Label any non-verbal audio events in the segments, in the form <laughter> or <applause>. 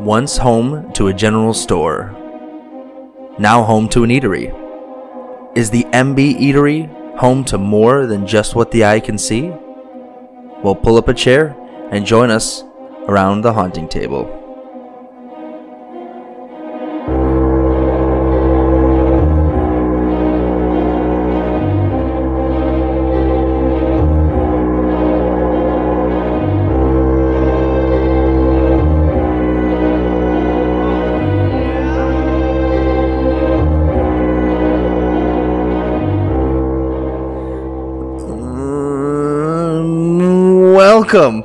Once home to a general store, now home to an eatery. Is the Embe Eatery home to more than just what the eye can see? Well, pull up a chair and join us around the haunting table. Welcome.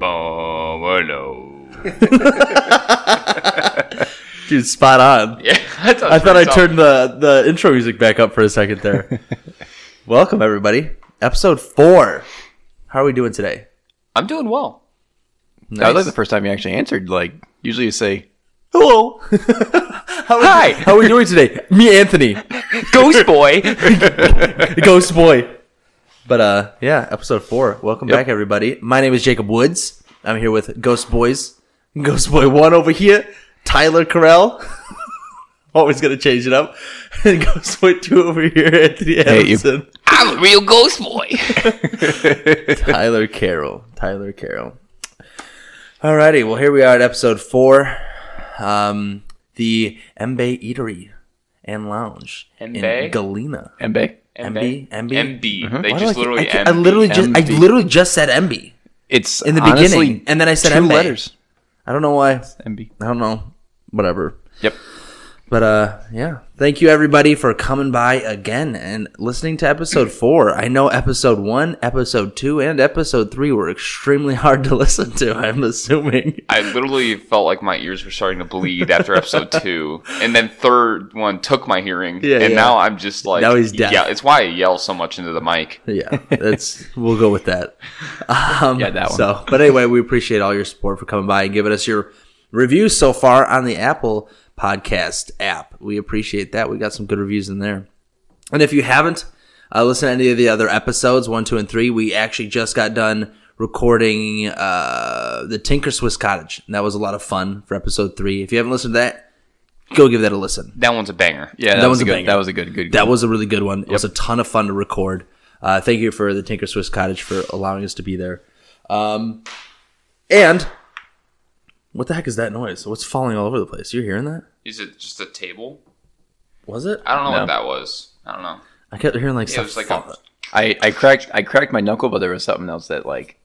Oh, hello. <laughs> Dude, spot on. Yeah, I thought I solid. turned the, the intro music back up for a second there. <laughs> Welcome, everybody. Episode four. How are we doing today? I'm doing well. That was like the first time you actually answered. Like usually you say, Hello. <laughs> how, Hi. How are we doing today? Me, Anthony. Ghost boy. Ghost Boy. But uh, yeah, episode four. Welcome back, everybody. My name is Jacob Woods. I'm here with Ghost Boys. Ghost Boy one over here, Tyler Carell. <laughs> Always gonna change it up. <laughs> And Ghost Boy two over here, Anthony Hey, you- I'm a real ghost boy. <laughs> Tyler Carroll. Tyler Carroll. Alrighty, well here we are at episode four. Um, the Embe Eatery and Lounge in Embe? Galena. Mbe. MB? MB? MB. Uh-huh. They Why do I just literally I, MB. I literally just I literally just said MB It's in the honestly beginning, and then I said two MB. letters. I don't know why. MB. I don't know. Whatever. Yep. But uh, yeah. Thank you everybody for coming by again and listening to episode four. I know episode one, episode two, and episode three were extremely <laughs> hard to listen to. I'm assuming. I literally felt like my ears were starting to bleed after episode two, and then third one took my hearing, Yeah, and yeah. now I'm just like, Now he's deaf. Yeah, it's why I yell so much into the mic. Yeah, that's we'll go with that. <laughs> Um, Yeah, that one. So, but anyway, we appreciate all your support for coming by and giving us your reviews so far on the Apple Podcast app. We appreciate that. We got some good reviews in there. And if you haven't uh, listened to any of the other episodes, one, two, and three, we actually just got done recording uh, the Tinker Swiss Cottage. And that was a lot of fun for episode three. If you haven't listened to that, go give that a listen. That one's a banger. Yeah, that, That was, a good. banger. That was a good. Good. That was a really good one. It was a ton of fun to record. Uh, thank you for the Tinker Swiss Cottage for allowing us to be there. Um, and what the heck is that noise? What's falling all over the place? You're hearing that? Is it just a table? Was it? I don't know No. what that was. I don't know. I kept hearing like Yeah, it stuff. was like fall- a, I, I cracked. I cracked my knuckle, but there was something else that like.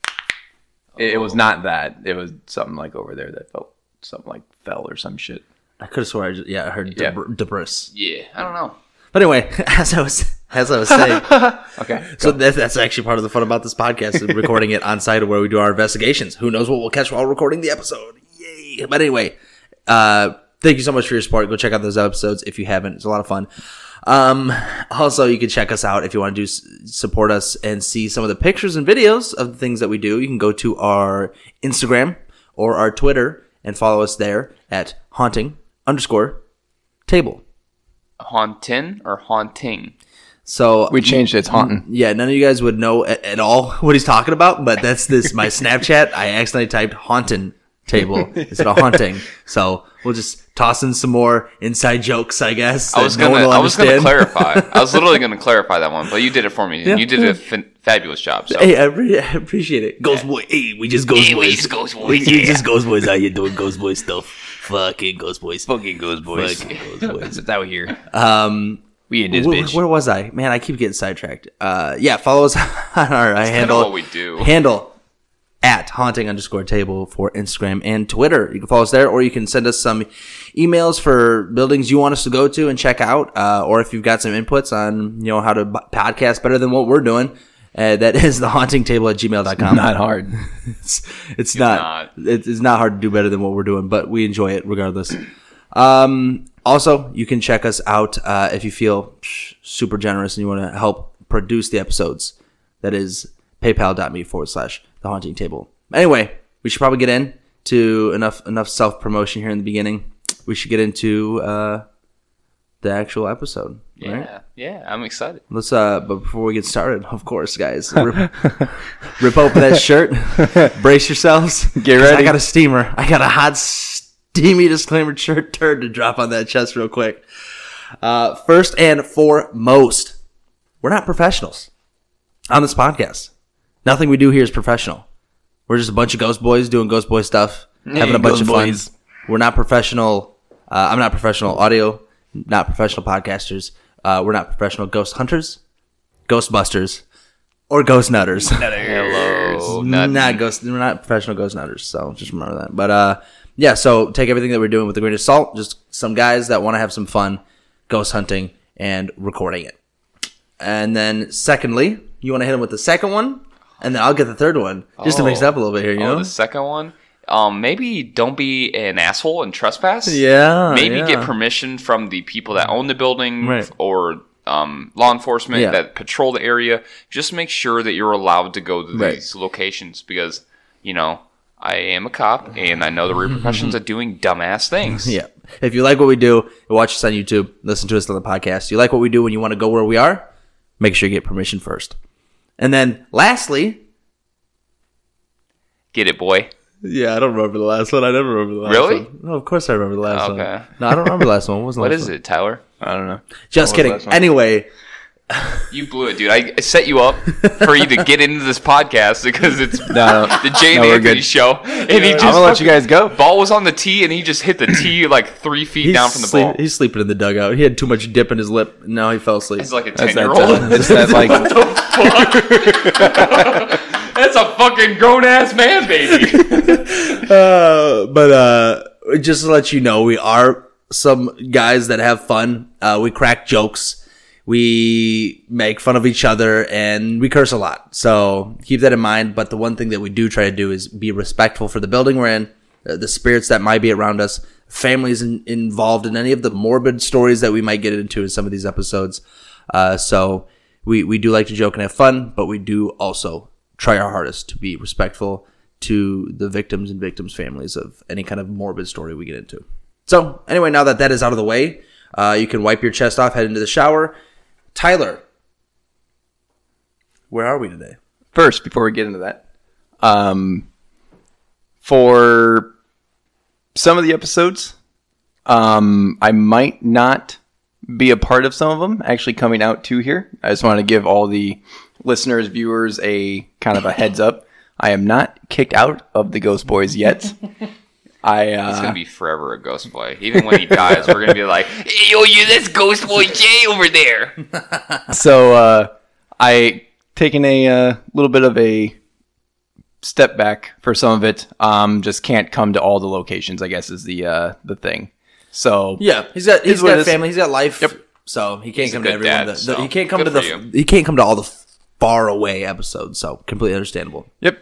It, it was not that. It was something like over there that felt something like fell or some shit. I could have swore. I just, yeah, I heard Yeah. debr- debris. yeah, I don't know. But anyway, <laughs> as I was as I was saying, <laughs> Okay. so that, that's actually part of the fun about this podcast is recording it on site where we do our investigations. Who knows what we'll catch while recording the episode? Yay! But anyway, uh, thank you so much for your support. Go check out those episodes if you haven't. It's a lot of fun. Um, also, you can check us out if you want to do support us and see some of the pictures and videos of the things that we do. You can go to our Instagram or our Twitter and follow us there at haunting underscore table. Haunting or haunting? So We changed it. It's haunting. yeah, none of you guys would know at, at all <laughs> what he's talking about, but that's this my Snapchat. I accidentally typed haunting table instead of haunting. So we'll just toss in some more inside jokes, I guess. I was that no gonna, one I was gonna clarify. I was literally <laughs> gonna clarify that one, but you did it for me, and you did a fin- fabulous job. So Hey, I, re- I appreciate it. Ghost boy, hey, we just ghost Hey, we just Ghost Boys, We, we yeah. just ghost boys out here doing ghost boy stuff. Fucking ghost boys. Fucking ghost boys. Fucking ghost <laughs> boys. It's out here. Um, We in this wh- bitch. where was I? Man, I keep getting sidetracked. Uh, yeah, follow us <laughs> on our uh, handle. what we do. handle at haunting underscore table for Instagram and Twitter. You can follow us there, or you can send us some emails for buildings you want us to go to and check out, uh, or if you've got some inputs on you know how to b- podcast better than what we're doing. Uh, that is <laughs> the haunting table at gmail.com. Not hard. <laughs> it's, it's not, not. It's not hard to do better than what we're doing, but we enjoy it regardless. Um, also, you can check us out uh, if you feel psh, super generous and you want to help produce the episodes. That is paypal.me forward slash the haunting table. Anyway, we should probably get into enough enough self promotion here in the beginning. We should get into uh, the actual episode. Yeah, Right? yeah, I'm excited. Let's uh but before we get started, of course, guys, rip, <laughs> rip open that shirt. Brace yourselves. get ready. I got a steamer. I got a hot steamy disclaimer shirt turd to drop on that chest real quick. Uh first and foremost, we're not professionals on this podcast. Nothing we do here is professional. We're just a bunch of ghost boys doing ghost boy stuff, having a bunch ghost of fun. boys. We're not professional. Uh, I'm not professional audio, not professional podcasters. Uh, we're not professional ghost hunters, ghostbusters, or ghost nutters. Hello, nut. not ghost. We're not professional ghost nutters. So just remember that. But uh, yeah. So take everything that we're doing with a grain of salt. Just some guys that want to have some fun, ghost hunting and recording it. And then secondly, you want to hit them with the second one, and then I'll get the third one just to mix it up a little bit here. You Oh, know? the second one. Um, maybe don't be an asshole and trespass. Yeah. Maybe yeah. get permission from the people that own the building Right. or um, law enforcement Yeah. that patrol the area. Just make sure that you're allowed to go to Right. these locations because you know I am a cop and I know the repercussions <laughs> of doing dumbass things. Yeah. If you like what we do, watch us on YouTube, listen to us on the podcast. You like what we do when you want to go where we are, make sure you get permission first. And then lastly, Get it, boy. yeah, I don't remember the last one. I never remember the last Really? one. Really? No, of course I remember the last one. No, I don't remember the last one. What was the <laughs> What last is one? it, Tyler? I don't know. Just What kidding. the last one? Anyway, You blew it, dude. I set you up for you to get into this podcast because it's <laughs> No, no. the Jay No, we're Anthony good. show, and he just I'm gonna let you guys go. ball was on the tee, and he just hit the tee <clears throat> like three feet he's, down from the sleep- ball. he's sleeping in the dugout. He had too much dip in his lip. Now he fell asleep. He's like a ten that. Uh, year old. it's <laughs> that like <laughs> That's a fucking grown ass man, baby. <laughs> Uh, but uh, just to let you know, we are some guys that have fun. Uh, we crack jokes, we make fun of each other, and we curse a lot. So keep that in mind. But the one thing that we do try to do is be respectful for the building we're in, uh, the spirits that might be around us, families in, involved in any of the morbid stories that we might get into in some of these episodes. Uh, so we we do like to joke and have fun, but we do also try our hardest to be respectful to the victims and victims' families of any kind of morbid story we get into. So, anyway, now that that is out of the way, uh, you can wipe your chest off, head into the shower. Tyler, where are we today? first before we get into that. Um, for some of the episodes, um, I might not be a part of some of them actually coming out to here. I just want to give all the listeners, viewers, a kind of a heads up. I am not kicked out of the Ghost Boys yet. <laughs> I He's uh, gonna be forever a ghost boy. Even when he dies, we're gonna be like, hey, "Yo, you this ghost boy Jay over there." <laughs> so uh, I taken a uh, little bit of a step back for some of it. Um, just can't come to all the locations. I guess is the uh, the thing. So Yeah, he's got he's what it got family, he's got life. Yep. So he can't He's come to good everyone. dad, the- the- so he can't come good to the you. he can't come to all the far away episodes. So completely understandable. Yep.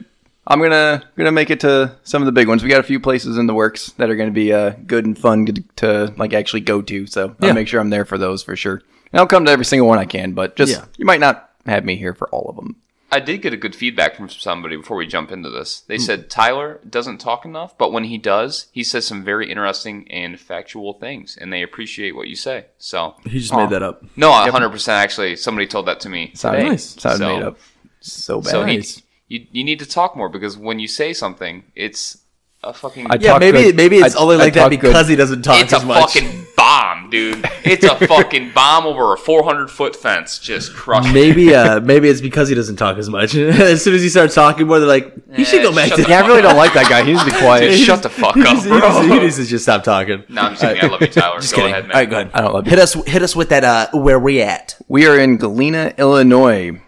I'm gonna gonna make it to some of the big ones. We got a few places in the works that are gonna be uh, good and fun to, to like actually go to. So Yeah. I'll make sure I'm there for those for sure. And I'll come to every single one I can, but just Yeah. you might not have me here for all of them. I did get a good feedback from somebody before we jump into this. They hmm. said Tyler doesn't talk enough, but when he does, he says some very interesting and factual things, and they appreciate what you say. So, He just Aw. made that up. no, hundred percent. Actually, somebody told that to me Sounded, today. Nice. sounded So- made up. So bad. So he, you you need to talk more because when you say something, it's a fucking I Yeah, maybe good. maybe it's I- only I like that because good. he doesn't talk it's a as much. fucking bomb, dude. It's a <laughs> fucking bomb over a 400 foot fence, just crushing. Maybe uh maybe it's because he doesn't talk as much. <laughs> as soon as he starts talking more, they're like, he should Eh, go back to the yeah, I really don't like that guy. He needs to be quiet. Dude, shut the fuck up, needs, he needs- bro. he needs to just stop talking. No, I'm just kidding. I love you, Tyler. Just go kidding. ahead, man. All right, go ahead. I don't love you. Hit us hit us with that uh where we at. We are in Galena, Illinois.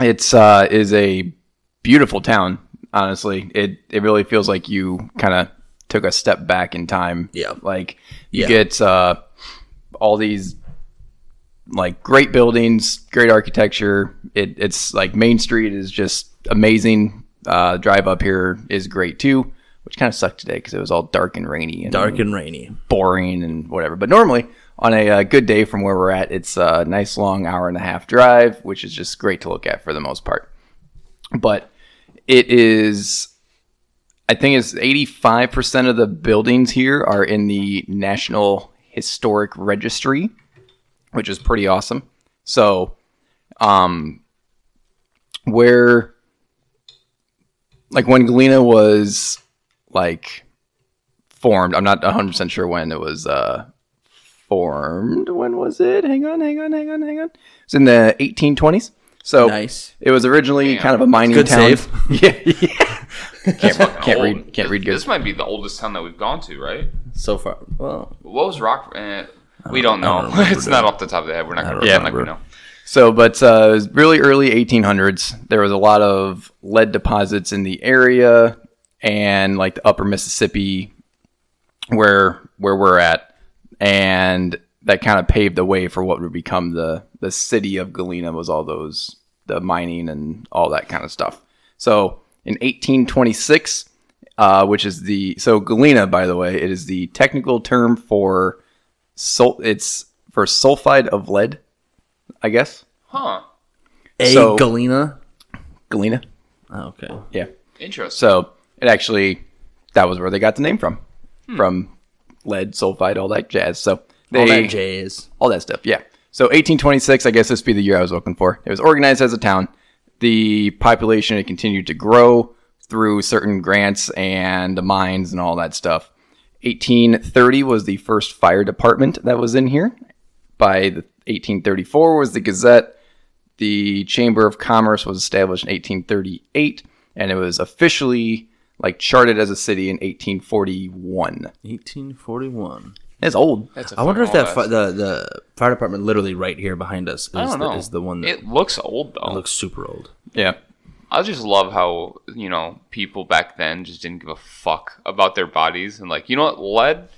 It's uh is a beautiful town, honestly. It it really feels like you kind of took a step back in time. Yeah. Like you Yeah. get uh all these like great buildings, great architecture. It it's like Main Street is just amazing. Uh drive up here is great too, which kind of sucked today because it was all dark and rainy and Dark and rainy. boring and whatever. But normally, on a uh, good day from where we're at, it's a nice long hour and a half drive, which is just great to look at for the most part. But it is, I think it's 85% of the buildings here are in the National Historic Registry. which is pretty awesome. So, um, where like when Galena was like formed, I'm not 100 percent sure when it was uh formed. When was it? Hang on, hang on, hang on, hang on. It's in the 1820s. So Nice. it was originally Damn. kind of a mining Good town. save. <laughs> yeah, yeah. can't, can't Old. read. Can't read good. This might be the oldest town that we've gone to, right? So far, well, What was Rock? Eh, we don't know. don't remember <laughs> it's not off the top of the head. We're not going to don't pretend like we remember. know. So, but uh, it was really early 1800s. There was a lot of lead deposits in the area, and like the Upper Mississippi, where where we're at, and that kind of paved the way for what would become the the city of Galena. Was all those the mining and all that kind of stuff. So, in 1826, uh, which is the so Galena, by the way, it is the technical term for sul- It's for sulfide of lead, I guess. Huh. a So- Galena. Galena. Oh, okay. Yeah. Interesting. So it actually that was where they got the name from, from lead sulfide, all that jazz. So they All that J is. all that stuff. Yeah. So 1826, I guess this would be the year I was looking for. It was organized as a town. The population had continued to grow through certain grants and the mines and all that stuff. 1830 was the first fire department that was in here. By the 1834 was the Gazette. The Chamber of Commerce was established in 1838, and it was officially like charted as a city in 1841. 1841. It's old. That's a I wonder if that fi- the the fire department literally right here behind us is, I don't the, is the one that it looks old though. looks super old. Yeah. I just love how you know people back then just didn't give a fuck about their bodies and like you know what lead.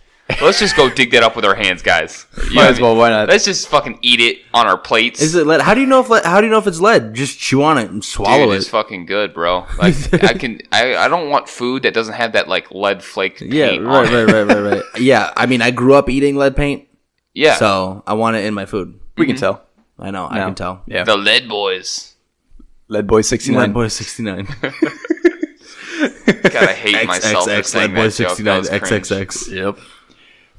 Let's just go dig that up with our hands, guys. You know Might what I as mean? well. Why not? Let's just fucking eat it on our plates. Is it lead? How do you know if lead, how do you know if it's lead? Just chew on it and swallow Dude, it. it's fucking good, bro. Like <laughs> I can, I, I don't want food that doesn't have that like lead flake. Paint yeah, on right, it. right, right, right, right. <laughs> Yeah, I mean, I grew up eating lead paint, Yeah, so I want it in my food. We can mm-hmm. tell. I know, I No. can tell. Yeah. the lead boys. Lead Boy 69. Lead Boy sixty nine. <laughs> God, I hate myself for XXX saying Lead Boy that joke. sixty That nine was cringe. XXX. Yep.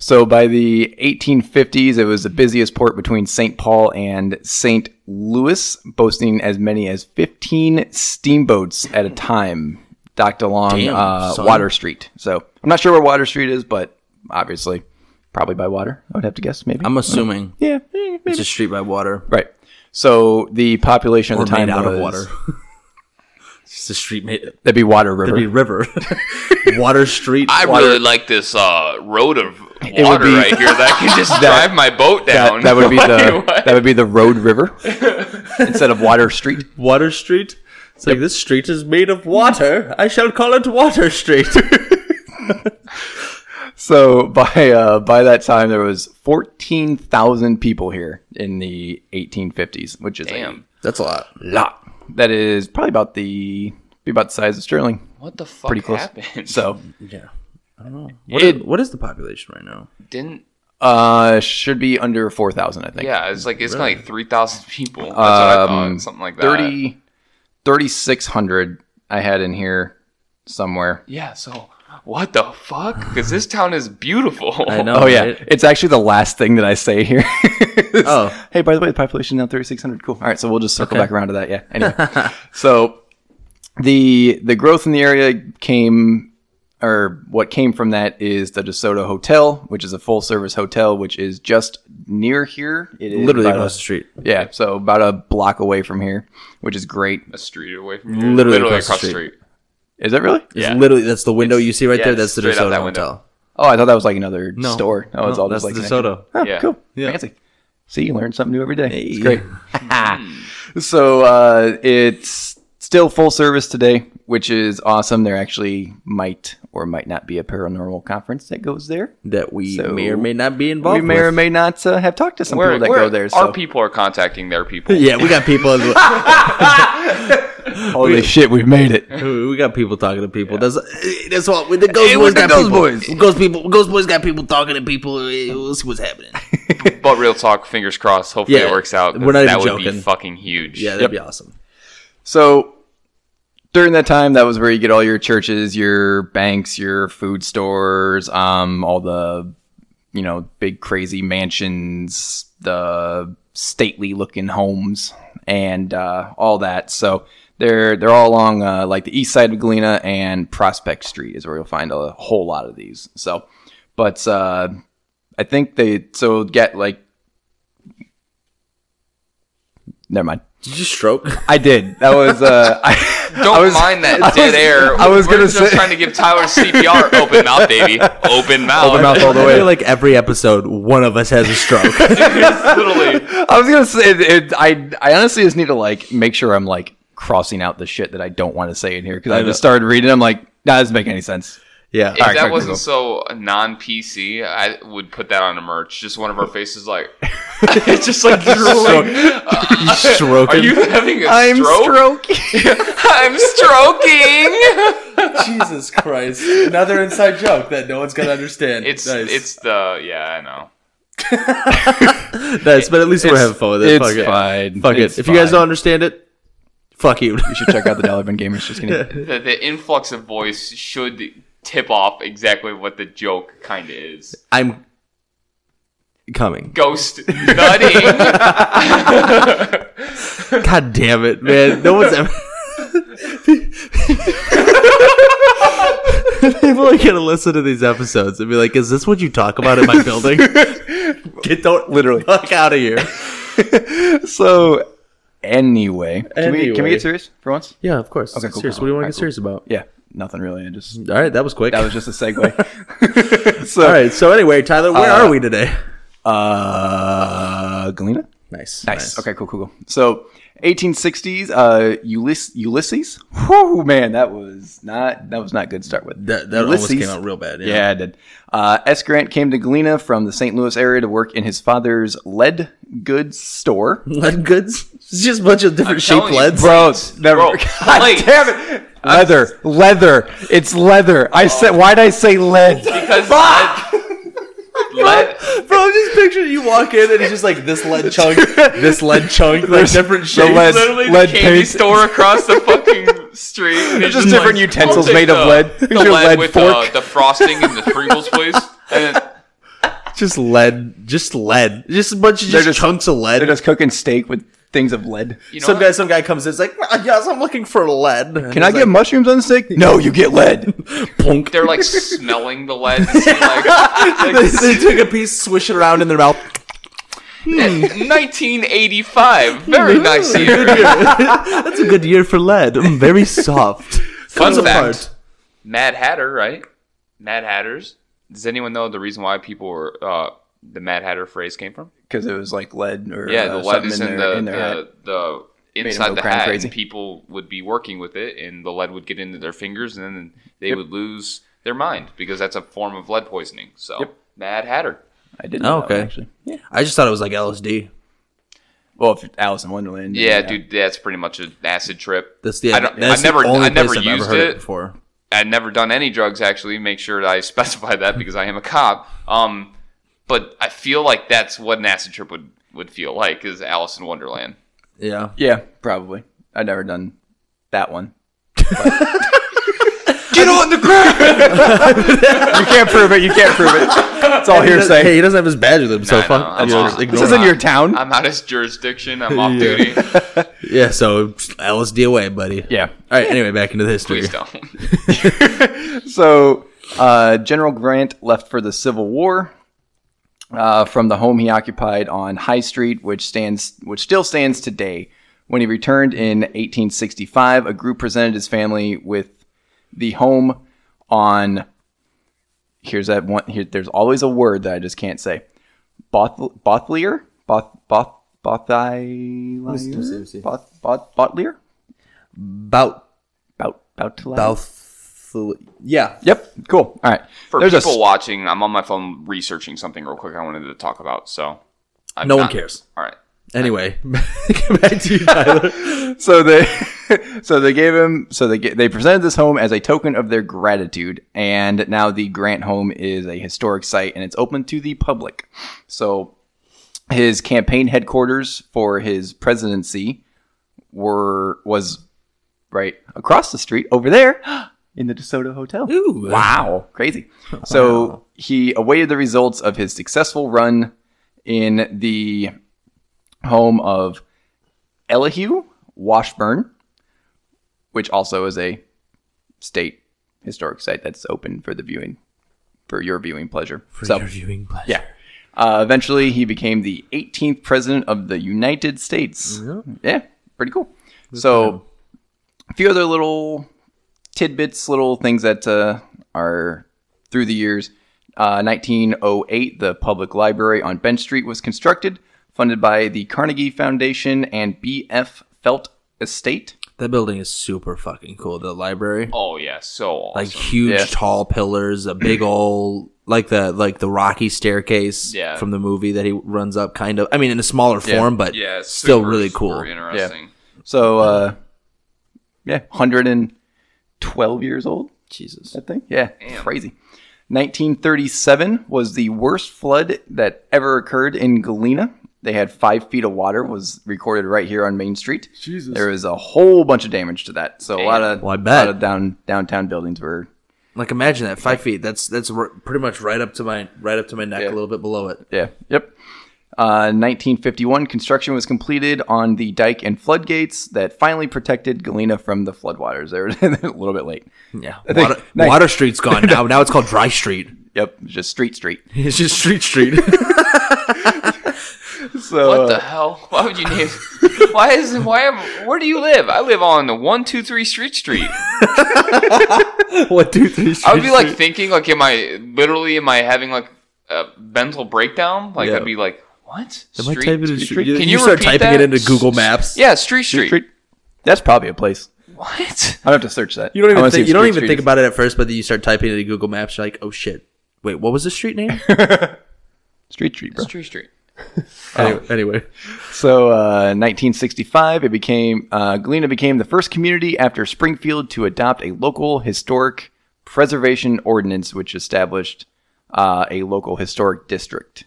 So by the 1850s, it was the busiest port between St. Paul and St. Louis, boasting as many as 15 steamboats at a time docked along Damn, uh. Water Street. So I'm not sure where Water Street is, but obviously, probably by water. I would have to guess, maybe. I'm assuming yeah, maybe. it's a street by water right. So the population or at the time made out was, of water. <laughs> it's just a street made. That'd be Water River. It'd be river, <laughs> water street. I water. really like this uh, road of would water be- right here that I can just <laughs> drive my boat down. that, that would be <laughs> the What? that would be the Road River <laughs> instead of Water Street. Water Street. It's like this street is made of water. I shall call it Water Street. So by uh, by that time, there was fourteen thousand people here in the 1850s, which is Damn. That's a lot. lot. That is probably about the be about the size of Sterling. What the fuck Pretty close. happened? So Yeah. I don't know. What, It- is, what is the population right now? Didn't uh, should be under four thousand, I think. yeah? It's like it's like three thousand people. That's what I Um, thought. Something like that. 30 3600 I had in here somewhere. Yeah. So what the fuck? Because this town is beautiful. I know. Oh yeah, right? it's actually the last thing that I say here. <laughs> Oh. hey, by the way, the population now thirty six hundred. Cool. All right, so we'll just circle Okay. back around to that. Yeah. Anyway, <laughs> so the the growth in the area came, or what came from that is the DeSoto Hotel, which is a full service hotel, which is just near here. It is Literally about across a- the street. Yeah, so about a block away from here, which is great. A street away from here. Literally Literally, across the across, the street. street. Is that really? It's Yeah. literally that's the window you see right yeah, there. That's the straight DeSoto that window. Hotel. Oh, I thought that was like another No. store. Oh, it's No, all that's just like DeSoto. Oh, Yeah. cool. Yeah. Fancy. See, you learn something new every day. Hey. It's great. <laughs> so uh, it's still full service today, which is awesome. There actually might or might not be a paranormal conference that goes there. That we So, may or may not be involved. we may or may not uh, have talked to some Where, people that go there. our people are contacting their people. <laughs> Yeah, we got people. <laughs> holy shit, we've made it. we got people talking to people. That's that's what the Ghost Hey, Boys with the got Ghost people. Boys. Ghost people. Ghost Boys got people talking to people. We'll see what's happening. <laughs> But real talk, fingers crossed. Hopefully Yeah, it works out. we're not that even would joking. be fucking huge. Yeah, that'd Yep. be awesome. So during that time, that was where you get all your churches, your banks, your food stores, um, all the you know, big crazy mansions, the stately looking homes, and uh, all that. So they're they're all along uh, like the east side of Galena and Prospect Street is where you'll find a whole lot of these. So, but uh, I think they so get like. Never mind. Did you stroke? I did. That was uh. <laughs> I, Don't I was- mind that I dead was- air. I was We're gonna just say- trying to give Tyler CPR. <laughs> Open mouth, baby. Open mouth. Open mouth all the I way. feel like every episode, one of us has a stroke. <laughs> Literally. I was gonna say it, it, I I honestly just need to like make sure I'm like crossing out the shit that I don't want to say in here because I know. just started reading. I'm like, that doesn't make any sense. Yeah. If All right, that wasn't so non PC, I would put that on a merch. Just one of our faces, like it's <laughs> <laughs> just like drooling. <laughs> You stroking. Are you having a I'm stroke? stroking. I'm stroking. Jesus Christ. Another inside joke that no one's gonna understand. It's nice. it's the yeah I know. nice, but at least we're having fun with it. it's Fuck it. fine. Fuck It's it. If you guys don't understand it, fuck you. you should check out the Dollar Bin Gamers. Just kidding. The, the influx of voice should tip off exactly what the joke kind of is. I'm coming. Ghost <laughs> nutting. God damn it, man. No one's ever. <laughs> People are gonna listen to these episodes and be like, "Is this what you talk about in my building?" <laughs> Get don't Literally. fuck out of here. So anyway, can we can we get serious for once? Yeah, of course. Okay, cool, serious. What do you want to Alright, get serious about? Yeah, nothing really. And just All right, that was quick. that was just a segue. <laughs> so All right. So anyway, Tyler, where Uh, are we today? uh, Galena. Nice. Nice. Okay, cool, cool, cool. So, 1860s, uh, Ulyss- Ulysses. Whew, man, that was not that was not good to start with. That that almost came out real bad. Yeah, it did. Uh, S. Grant came to Galena from the St. Louis area to work in his father's lead goods store. <laughs> Lead goods. It's just a bunch of different shaped telling you, leads. Bro, never. Bro, <laughs> God like- damn it! Leather, leather. It's leather. I said. Why'd I say lead? because <laughs> lead, lead, Bro, I'm just picturing you walk in and it's just like this lead chunk, this lead chunk, like different shapes. lead- literally lead the candy paint. store across the fucking street. <laughs> and it's just different like, utensils I'll take made of the- lead. The Here's your lead lead with fork. Uh, the frosting in the Pringles, please. And then, Just lead, just lead, just a bunch of just, just- chunks of lead. They're just cooking steak with things of lead. you know some what? guy, some guy comes in, it's like, "Ah, yes, I'm looking for lead. Can I get mushrooms on the steak? No, you get lead. <laughs> punk? They're like smelling the lead. And see, <laughs> like, they, like they took a piece, swish it around in their mouth. 1985. Very nice year. <laughs> That's a good year for lead. Mm, very soft. Fun Comes fact. apart. Mad Hatter, right? Mad Hatters. Does anyone know the reason why people were uh, the Mad Hatter phrase came from? Because it was like lead or Yeah, uh, the lead something is in in, their, the in their hat. the, the inside go the kinda hat, crazy. and people would be working with it, and the lead would get into their fingers, and then they Yep. would lose their mind because that's a form of lead poisoning. So, Yep. Mad Hatter. I didn't. Oh, know that one, okay. actually. Yeah. I just thought it was like LSD. Well, if Alice in Wonderland. Yeah, dude, that's pretty much an acid trip. That's the. I don't- that's I never- the only I never place I've used ever heard it. before. I'd never done any drugs actually. Make sure that I <laughs> specify that because I am a cop. Um, but I feel like that's what an acid trip would would feel like is Alice in Wonderland. Yeah. Yeah, probably. I've never done that one. <laughs> Get on the ground. <laughs> You can't prove it. You can't prove it. It's all hearsay. Hey, he doesn't have his badge with him, so Nah, fuck. I'm you not. This ignore This it. isn't your town. I'm out of jurisdiction. I'm off Yeah. duty. <laughs> Yeah, so LSD away, buddy. Yeah. All right. Anyway, back into the history. Please don't. So, uh, General Grant left for the Civil War uh, from the home he occupied on High Street, which stands, which still stands today. When he returned in 1865, a group presented his family with the home on. Here's that one. Here, there's always a word that I just can't say. Both, Bothlier, Both, Both, Bothier, see, let me. Both, Both, Bothlier, Bout. Bout, Bout, Bout. Yeah. Yep. Cool. All right. For There's a people s- watching, I'm on my phone researching something real quick. I wanted to talk about. So, I'm No one cares. All right. Anyway, <laughs> <laughs> back to you, Tyler. <laughs> so they so they gave him so they they presented this home as a token of their gratitude and now the grant home is a historic site and it's open to the public so his campaign headquarters for his presidency were was right across the street over there <gasps> <gasps> in the DeSoto Hotel. Ooh. Wow, crazy. <laughs> So he awaited the results of his successful run in the home of Elihu Washburne, which also is a state historic site that's open for the viewing, for your viewing pleasure. For so, your viewing pleasure. yeah. Uh, eventually, he became the 18th president of the United States. Yeah, pretty cool. so, a few other little tidbits, little things that uh, are through the years. Uh, 1908, the public library on Bench Street was constructed, funded by the Carnegie Foundation and B.F. Felt Estate. That building is super fucking cool. The library. Oh yeah, so awesome. Like huge Yeah. tall pillars, a big old like the like the rocky staircase Yeah. from the movie that he runs up kind of. I mean in a smaller form, but yeah, it's still super, really super cool. Interesting. So, uh, yeah, 112 years old. Jesus. that thing? Yeah, Damn. crazy. 1937 was the worst flood that ever occurred in Galena. They had five feet of water. Was recorded right here on Main Street. Jesus. There was a whole bunch of damage to that. So a lot of Well, I bet. lot of down downtown buildings were. Like imagine that 5 feet. That's that's pretty much right up to my right up to my neck Yeah. a little bit below it. Yeah. Yep. Uh, 1951, construction was completed on the dike and floodgates that finally protected Galena from the floodwaters. They were <laughs> a little bit late. Yeah. think- Water, <laughs> nice. Water Street's gone now. Now it's called Dry Street. <laughs> Yep, just Street Street. It's just Street Street. So What uh, the hell? Why would you name? why is why? Am, where do you live? I live on the one two three Street Street. what two three Street? I would be like thinking, like, am I literally am I having like a mental breakdown? Like Yeah. I'd be like, what? Am I typing it- Street? you, Can you you start repeat typing it into Google Maps. Yeah, Street Street. Street. That's probably a place. What? I have to search that. You don't even think, you don't Street even Street think about it at first, but then you start typing it into Google Maps. You're like, oh shit. Wait, what was the street name? <laughs> Street Street, bro. Street Street. <laughs> anyway, anyway, So, uh, 1965, it became uh, Galena became the first community after Springfield to adopt a local historic preservation ordinance, which established uh, a local historic district,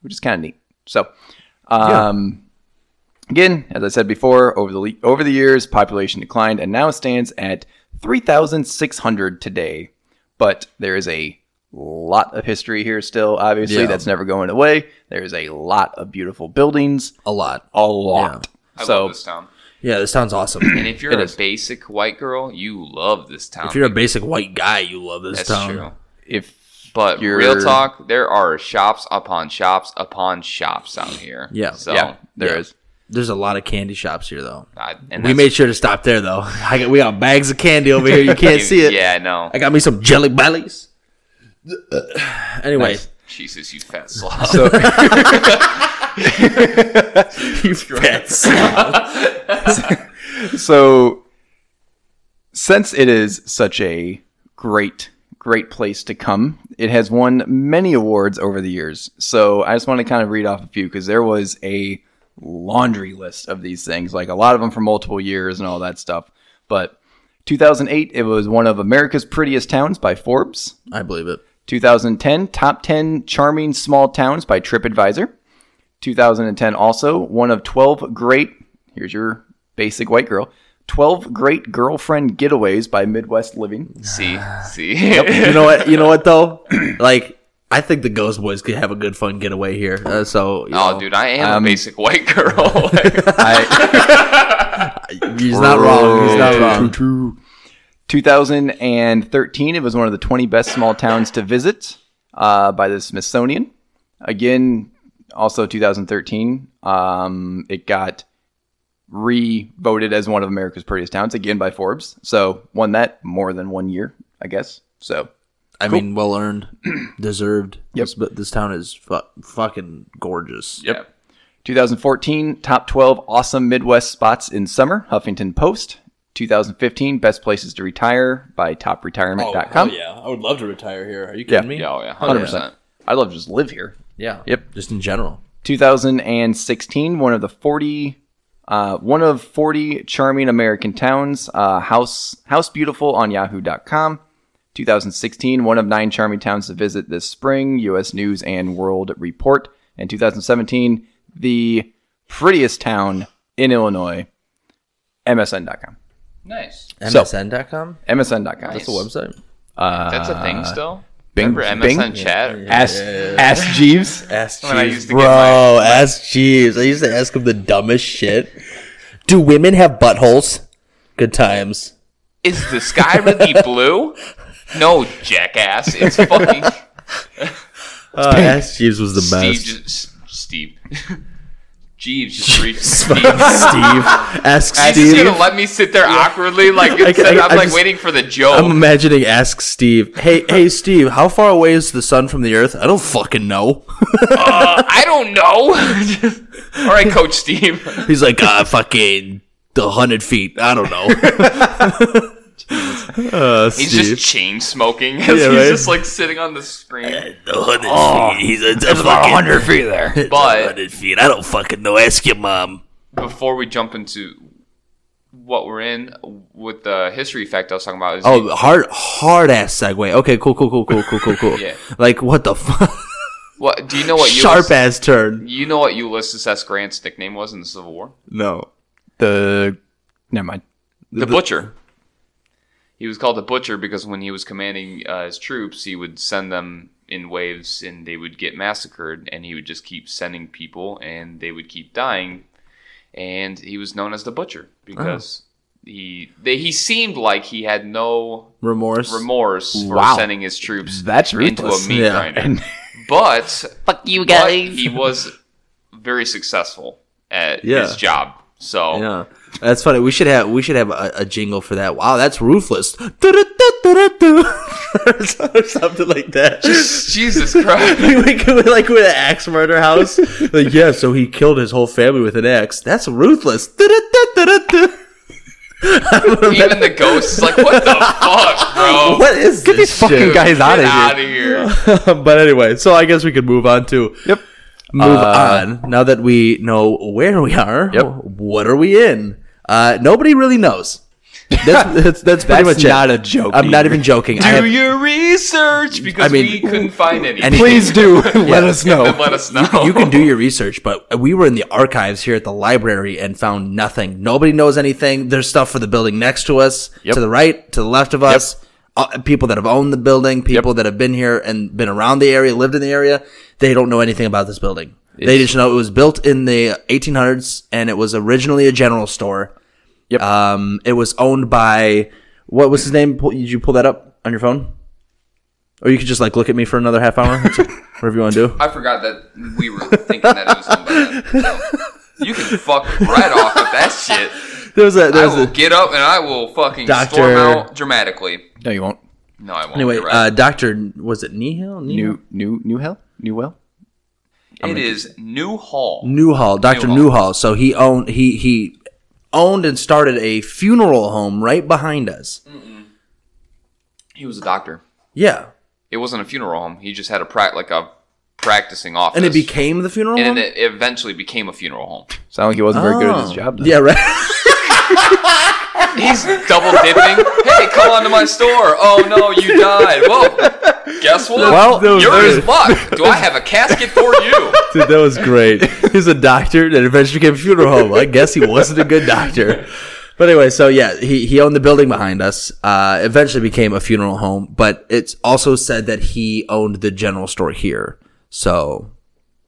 which is kind of neat. So, um, again, as I said before, over the over the years, population declined and now stands at 3,600 today. But there is a lot of history here still. Obviously, Yeah. that's never going away. There's a lot of beautiful buildings a lot. a lot. I So love this town. Yeah, this sounds awesome. And if you're It a is. basic white girl, you love this town. if you're a basic white guy, you love this town. That's town. true. if But You're- real talk, there are shops upon shops upon shops out here. Yeah. So yeah, there is. Yeah. There's a lot of candy shops here, though. I, We made sure to stop there, though. <laughs> I got, we got bags of candy over here. You <laughs> can't see it. Yeah, I know. I got me some jelly bellies. Anyway, Nice. Jesus, you fat <laughs> slob. So you fats. so since it is such a great great place to come, it has won many awards over the years. So I just want to kind of read off a few because there was a laundry list of these things, like a lot of them for multiple years and all that stuff. But 2008, it was one of America's prettiest towns by Forbes. I believe it. 2010, Top 10 Charming Small Towns by TripAdvisor. 2010, also one of 12 great, here's your basic white girl, 12 great girlfriend getaways by Midwest Living. see, see. You know what? You know what though? <clears throat> like, I think the Ghost Boys could have a good fun getaway here. Uh, so, you Oh, know, dude, I am Um, a basic white <laughs> girl. I, he's not wrong. He's not wrong. 2013, it was one of the 20 best small towns to visit uh, by the Smithsonian. Again, also 2013, um, it got re-voted as one of America's prettiest towns again by Forbes. So won that more than one year, I guess. So I mean, well earned, <clears throat> deserved. Yep. But this town is fu- fucking gorgeous. Yep. 2014, top 12 awesome Midwest spots in summer, Huffington Post. 2015, best places to retire by topretirement.com. Oh, yeah, I would love to retire here. Are you Yeah. kidding me? Yeah, oh, yeah, 100%. 100%. I'd love to just live here. Yeah. Yep. Just in general. 2016, one of the 40, uh, one of 40 charming American towns. Uh, House House Beautiful on Yahoo.com. 2016, one of nine charming towns to visit this spring. U.S. News and World Report. And 2017, the prettiest town in Illinois. MSN.com. Nice. So- MSN.com. MSN.com. That's a website. Uh, That's a thing still. Bing- Remember Bing? MSN chat? Ask, ask Jeeves. <laughs> Ask When I Jeeves, used to bro. get my- ask Jeeves. I used to ask him the dumbest shit. Do women have buttholes? Good times. Is the sky really <laughs> blue? No, jackass. It's fucking <laughs> Uh, ask Jeeves was the Steve. best. Just, Steve. Jeeves just reached <laughs> Steve. Steve. Ask He's just Steve. gonna let me sit there awkwardly, like instead, I- I'm I like just- waiting for the joke. I'm imagining ask Steve. Hey, hey, Steve. How far away is the sun from the Earth? I don't fucking know. uh, I don't know. <laughs> All right, Coach Steve. He's like, uh, fucking the hundred feet. I don't know. <laughs> <laughs> uh, He's Steve. just chain smoking as Yeah, he's right. just like sitting on the screen. the hundred feet. He's a, it's About 100 feet there. <laughs> But hundred feet. I don't fucking know. Ask your mom. before we jump into what we're in with the history fact I was talking about, is Oh, hard, hard ass segue. Okay, cool, cool, cool, cool, cool, cool, cool. <laughs> Yeah. Like what the fuck? what do you know what Sharp Ulysses, ass turn. You know what Ulysses S. Grant's nickname was in the Civil War? No. The. Never mind. The, Butcher. He was called the Butcher because when he was commanding uh, his troops, he would send them in waves and they would get massacred, and he would just keep sending people and they would keep dying. And he was known as the Butcher because he they, he seemed like he had no Remorse. remorse for Wow. sending his troops That's into a ruthless. meat Yeah. grinder. And <laughs> But fuck you but he was very successful at Yeah. his job. So Yeah, that's funny. We should have we should have a, a jingle for that. Wow, that's ruthless. or <laughs> something like that. <laughs> Jesus <laughs> Christ. we could like with an axe murder house. Like yeah, so he killed his whole family with an axe. That's ruthless. Even the ghost is like, what the fuck, bro? What is this these fucking guys out of here. of here. but anyway, so I guess we could move on to Yep. move Uh, on now that we know where we are. Yep. What are we in? Uh, nobody really knows. That's <laughs> that's, that's pretty That's much it. not a joke, I'm not even joking. I Do have- your research because I mean, we couldn't find any. anything- Please do. <laughs> <laughs> Let us know. Let us know. you can do your research, but we were in the archives here at the library and found nothing. Nobody knows anything. There's stuff for the building next to us, Yep. to the right, to the left of us. Uh, people that have owned the building, people that have been here and been around the area, lived in the area, they don't know anything about this building. they just know it was built in the 1800s and it was originally a general store. Yep. Um, it was owned by what was his name? Did you pull that up on your phone? Or you could just like look at me for another half hour, <laughs> whatever you want to do. I forgot that we were thinking that it was owned by them. So you can fuck right off with that shit. There was a I there was will a get up and I will fucking Doctor- storm out dramatically. No, you won't. No, I won't. Anyway, right. uh, Doctor, was it Nihil? New, new, new hell, new well. it is New Hall. Newhall, Doctor Newhall. Newhall. So he owned he he owned and started a funeral home right behind us. He was a doctor. Yeah, It wasn't a funeral home. He just had a prac like a practicing office. and it became the funeral and home. then it eventually became a funeral home. Sound like he wasn't very good at his Oh. job. Then. Yeah, right. <laughs> He's double dipping. hey, come on to my store. Oh no, you died. Well, guess what? Well, there was- you're there in was- luck. Do I have a casket for you? Dude, that was great. He's a doctor that eventually became a funeral home. I guess he wasn't a good doctor. But anyway, so yeah, he, he owned the building behind us. Uh, eventually became a funeral home, but it's also said that he owned the general store here. So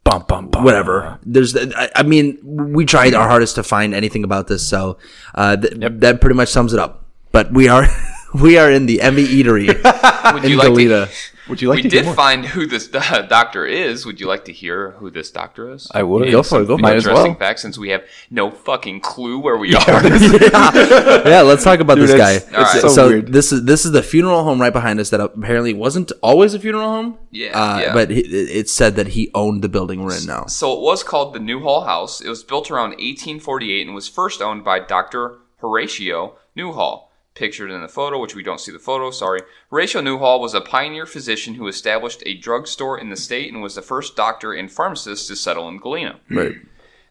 Bum, bum, bum. whatever. There's, I, I mean, we tried our hardest to find anything about this, so uh, th- that pretty much sums it up. But we are, <laughs> we are in the Embe Eatery <laughs> Would in you like to? Galena. Would you like we to did more? find who this uh, <laughs> doctor is. Would you like to hear who this doctor is? I would. And Go for it, go for it. Might as Interesting well. fact, since we have no fucking clue where we <laughs> are. <laughs> yeah, let's talk about Dude, this it's- guy. it's so so weird. this is this is the funeral home right behind us that apparently wasn't always a funeral home. Yeah, uh, yeah. but he, it said that he owned the building we're in now. So it was called the Newhall House. It was built around 1848 and was first owned by Dr. Horatio Newhall. Pictured in the photo, which we don't see the photo, sorry. Rachel Newhall was a pioneer physician who established a drugstore in the state and was the first doctor and pharmacist to settle in Galena. Right.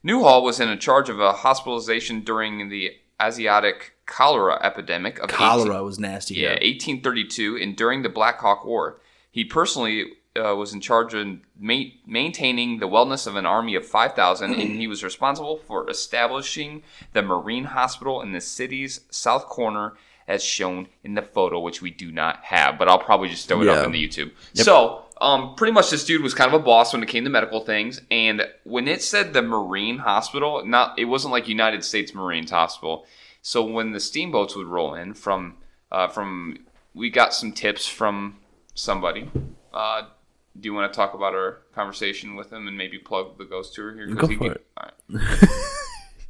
Newhall was in charge of a hospitalization during the Asiatic cholera epidemic of 18 Cholera was nasty. yeah, Yeah. 1832, and during the Black Hawk War. He personally uh, was in charge of ma- maintaining the wellness of an army of 5,000, and he was responsible for establishing the Marine Hospital in the city's south corner, as shown in the photo, which we do not have, but I'll probably just throw it Yeah. up in the YouTube. So, um, pretty much this dude was kind of a boss when it came to medical things, and when it said the Marine Hospital, not it wasn't like United States Marines Hospital. So when the steamboats would roll in from uh, from we got some tips from somebody. Uh, do you want to talk about our conversation with him and maybe plug the ghost tour here? Go he for it. all right. <laughs>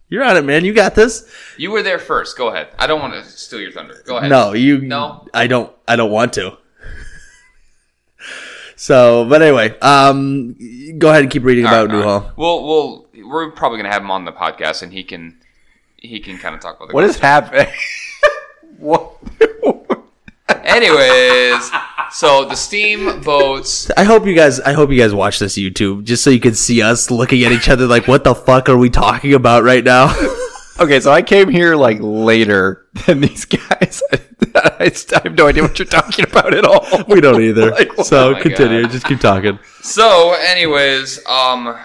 You're on it, man. You got this. You were there first. Go ahead. I don't want to steal your thunder. Go ahead. No, you. No. I don't. I don't want to. <laughs> so, but anyway, um, go ahead and keep reading All about right, all Newhall. right. We'll we'll we're probably gonna have him on the podcast and he can he can kind of talk about the What is happening? <laughs> what? Anyways, so the Steam steamboats. I hope you guys. I hope you guys watch this YouTube just so you can see us looking at each other like, what the fuck are we talking about right now? <laughs> Okay, so I came here like later than these guys. <laughs> I have no idea what you're talking about at all. we don't either. <laughs> Like, so oh continue. God. Just keep talking. So, anyways, um,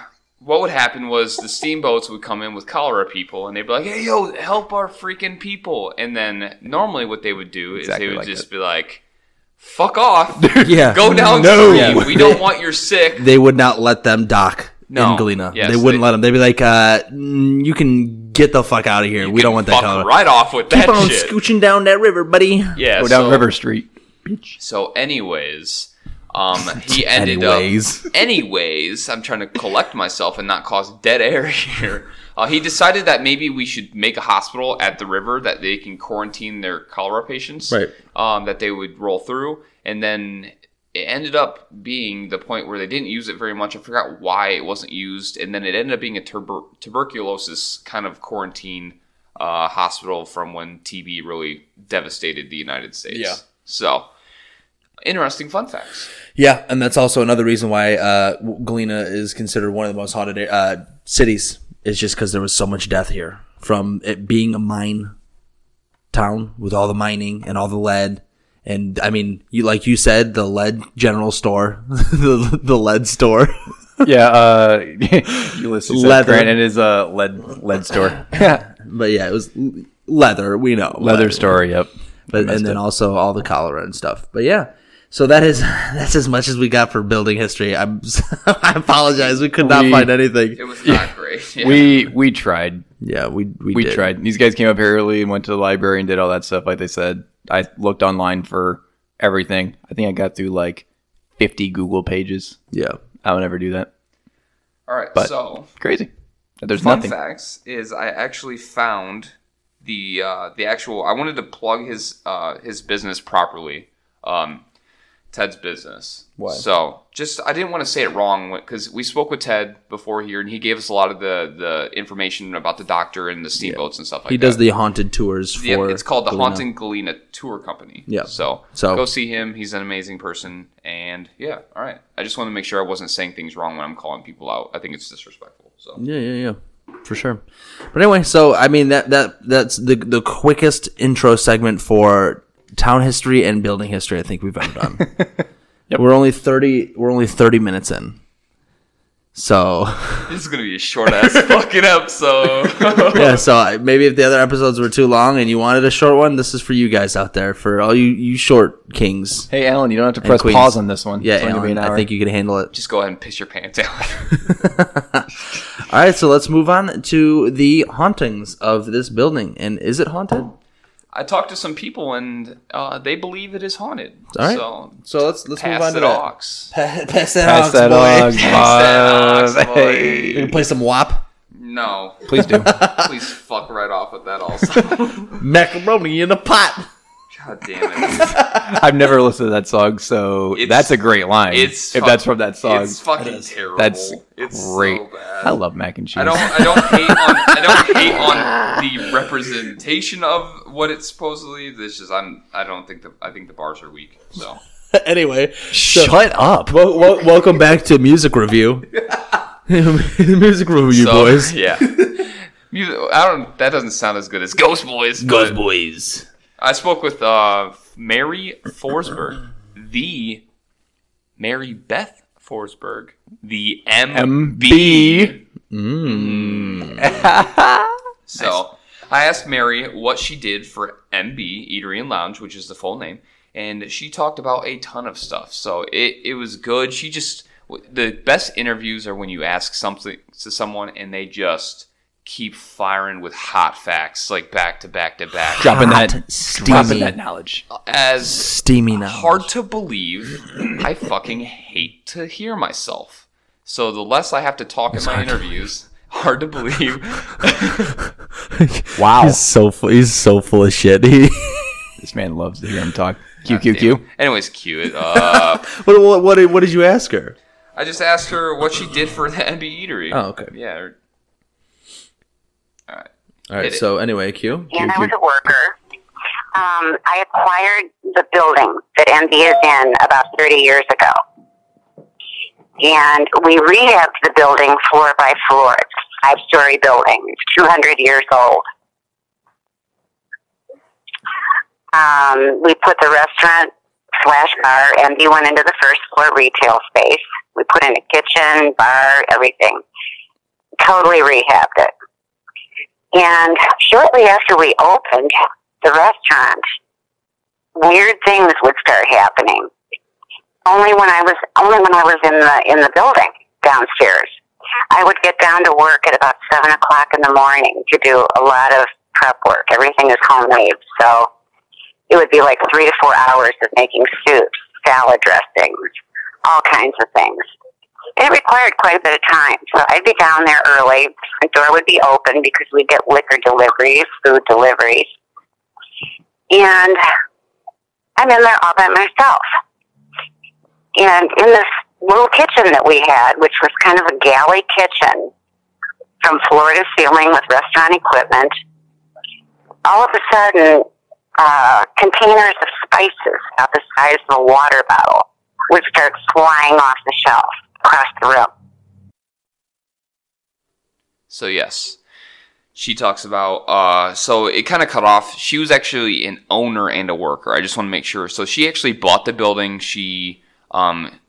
what would happen was the steamboats would come in with cholera people, and they'd be like, "Hey, yo, help our freaking people!" And then normally, what they would do is Exactly they would like just be like, "Fuck off, <laughs> Yeah. go downstream. No. Yeah. We don't want your sick." They would not let them dock No. in Galena. Yes, they wouldn't they- let them. They'd be like, uh, mm, "You can get the fuck out of here. we don't want that Fuck color. right off with that Keep that on shit. scooching down that river, buddy." yeah, Go down so, River Street. Bitch. So, anyways, um, he <laughs> ended up. Anyways. <laughs> Anyways, I'm trying to collect myself and not cause dead air <laughs> here. Uh, he decided that maybe we should make a hospital at the river that they can quarantine their cholera patients. Right. Um, that they would roll through, and then it ended up being the point where they didn't use it very much. I forgot why it wasn't used, and then it ended up being a tuber- tuberculosis kind of quarantine uh, hospital from when TB really devastated the United States. Yeah. So, interesting fun facts. Yeah, and that's also another reason why uh, Galena is considered one of the most haunted uh, cities. Is just because there was so much death here from it being a mine town with all the mining and all the lead. And I mean, you like you said, the lead general store, <laughs> the, the lead store. <laughs> Yeah, uh, <laughs> Ulysses said Leather. Grant in his uh, lead lead store. yeah, but yeah, it was leather. We know Leather store. Yep. but and then also all the cholera and stuff. But yeah, so that is <laughs> that's as much as we got for building history. I'm <laughs> I apologize, we could not We- find anything. It was not great. <laughs> Yeah. We we tried. Yeah, we we, We did. tried. These guys came up here early and went to the library and did all that stuff. Like they said, I looked online for everything. I think I got through like fifty Google pages. Yeah, I would never do that. All right, But- so Crazy. There's fun nothing. facts is I actually found the uh, the actual. I wanted to plug his uh, his business properly, um, Ted's business. Why? So just I didn't want to say it wrong because we spoke with Ted before here, and he gave us a lot of the the information about the doctor and the steamboats and stuff like he that. He does the haunted tours for. Yeah, it's called the Galena. Haunting Galena Tour Company. Yeah. So, So- go see him. He's an amazing person. And yeah, all right. I just want to make sure I wasn't saying things wrong when I'm calling people out. I think it's disrespectful. So Yeah, yeah, yeah, for sure. But anyway, so I mean that that that's the the quickest intro segment for town history and building history I think we've ever done. <laughs> We're only thirty. We're only thirty minutes in. So <laughs> this is gonna be a short ass <laughs> fucking episode. yeah, so maybe if the other episodes were too long and you wanted a short one, this is for you guys out there, for all you you short kings. Hey, Alan, you don't have to press Queens. pause on this one. Yeah, It's only gonna be Alan, an I think you can handle it. just go ahead and piss your pants out. All right, so let's move on to the hauntings of this building. And is it haunted? I talked to some people and uh, they believe it is haunted. All right. So So let's let's move pass on the to that. dogs. <laughs> Pass that Pass that ox, <laughs> Pass that ox, boy. <laughs> boy. You can play some WAP. No, Please do. please fuck right off with that. Also, Macaroni in a pot. God damn it. <laughs> I've never listened to that song, so It's- that's a great line. It's if fuck- that's from that song, It's fucking terrible. that's it's great. So bad. I love mac and cheese. I don't. I don't hate on. I don't <laughs> hate on the representation of what it's supposedly. This is. I'm. I don't think the. I think the bars are weak. So. <laughs> anyway, Shut up. wel- wel- welcome back to music review. music review, so, boys. Yeah. Music, I don't. That doesn't sound as good as Ghost Boys. but boys. I spoke with uh, Mary Forsberg, the Mary Beth Forsberg, the MB. MB. <laughs> So I asked Mary what she did for Embe Eatery and Lounge, which is the full name, and she talked about a ton of stuff. So it, it was good. She just the best interviews are when you ask something to someone and they just keep firing with hot facts like back to back to back. Dropping Hot, that, steamy. dropping that knowledge. As Steamy knowledge. hard to believe, I fucking hate to hear myself. So the less I have to talk in my interviews, hard to believe. <laughs> Wow. He's so full, he's so full of shit. <laughs> He, This man loves to hear him talk. Q Q Q. Anyways, cute. Uh, <laughs> what, what what did what did you ask her? I just asked her what she did for the Embe Eatery. Oh, okay. Yeah. Or- All right. All right. Hit it. So anyway, Q. and I was a worker. Um, I acquired the building that Embe is in about 30 years ago. And we rehabbed the building floor by floor. It's a five story building. It's 200 years old. Um, we put the restaurant slash bar, Embe went into the first floor retail space. We put in a kitchen, bar, everything. Totally rehabbed it. And shortly after we opened the restaurant, weird things would start happening. Only when I was only when I was in the in the building downstairs. I would get down to work at about seven o'clock in the morning to do a lot of prep work. Everything is homemade, so it would be like three to four hours of making soups, salad dressings, all kinds of things. It required quite a bit of time. So I'd be down there early. The door would be open because we'd get liquor deliveries, food deliveries. And I'm in there all by myself. And in this little kitchen that we had, which was kind of a galley kitchen from floor to ceiling with restaurant equipment, all of a sudden, uh, containers of spices about the size of a water bottle would start flying off the shelf across the room. So yes, she talks about. Uh, so it kind of cut off. She was actually an owner and a worker. I just want to make sure. So she actually bought the building. She, um,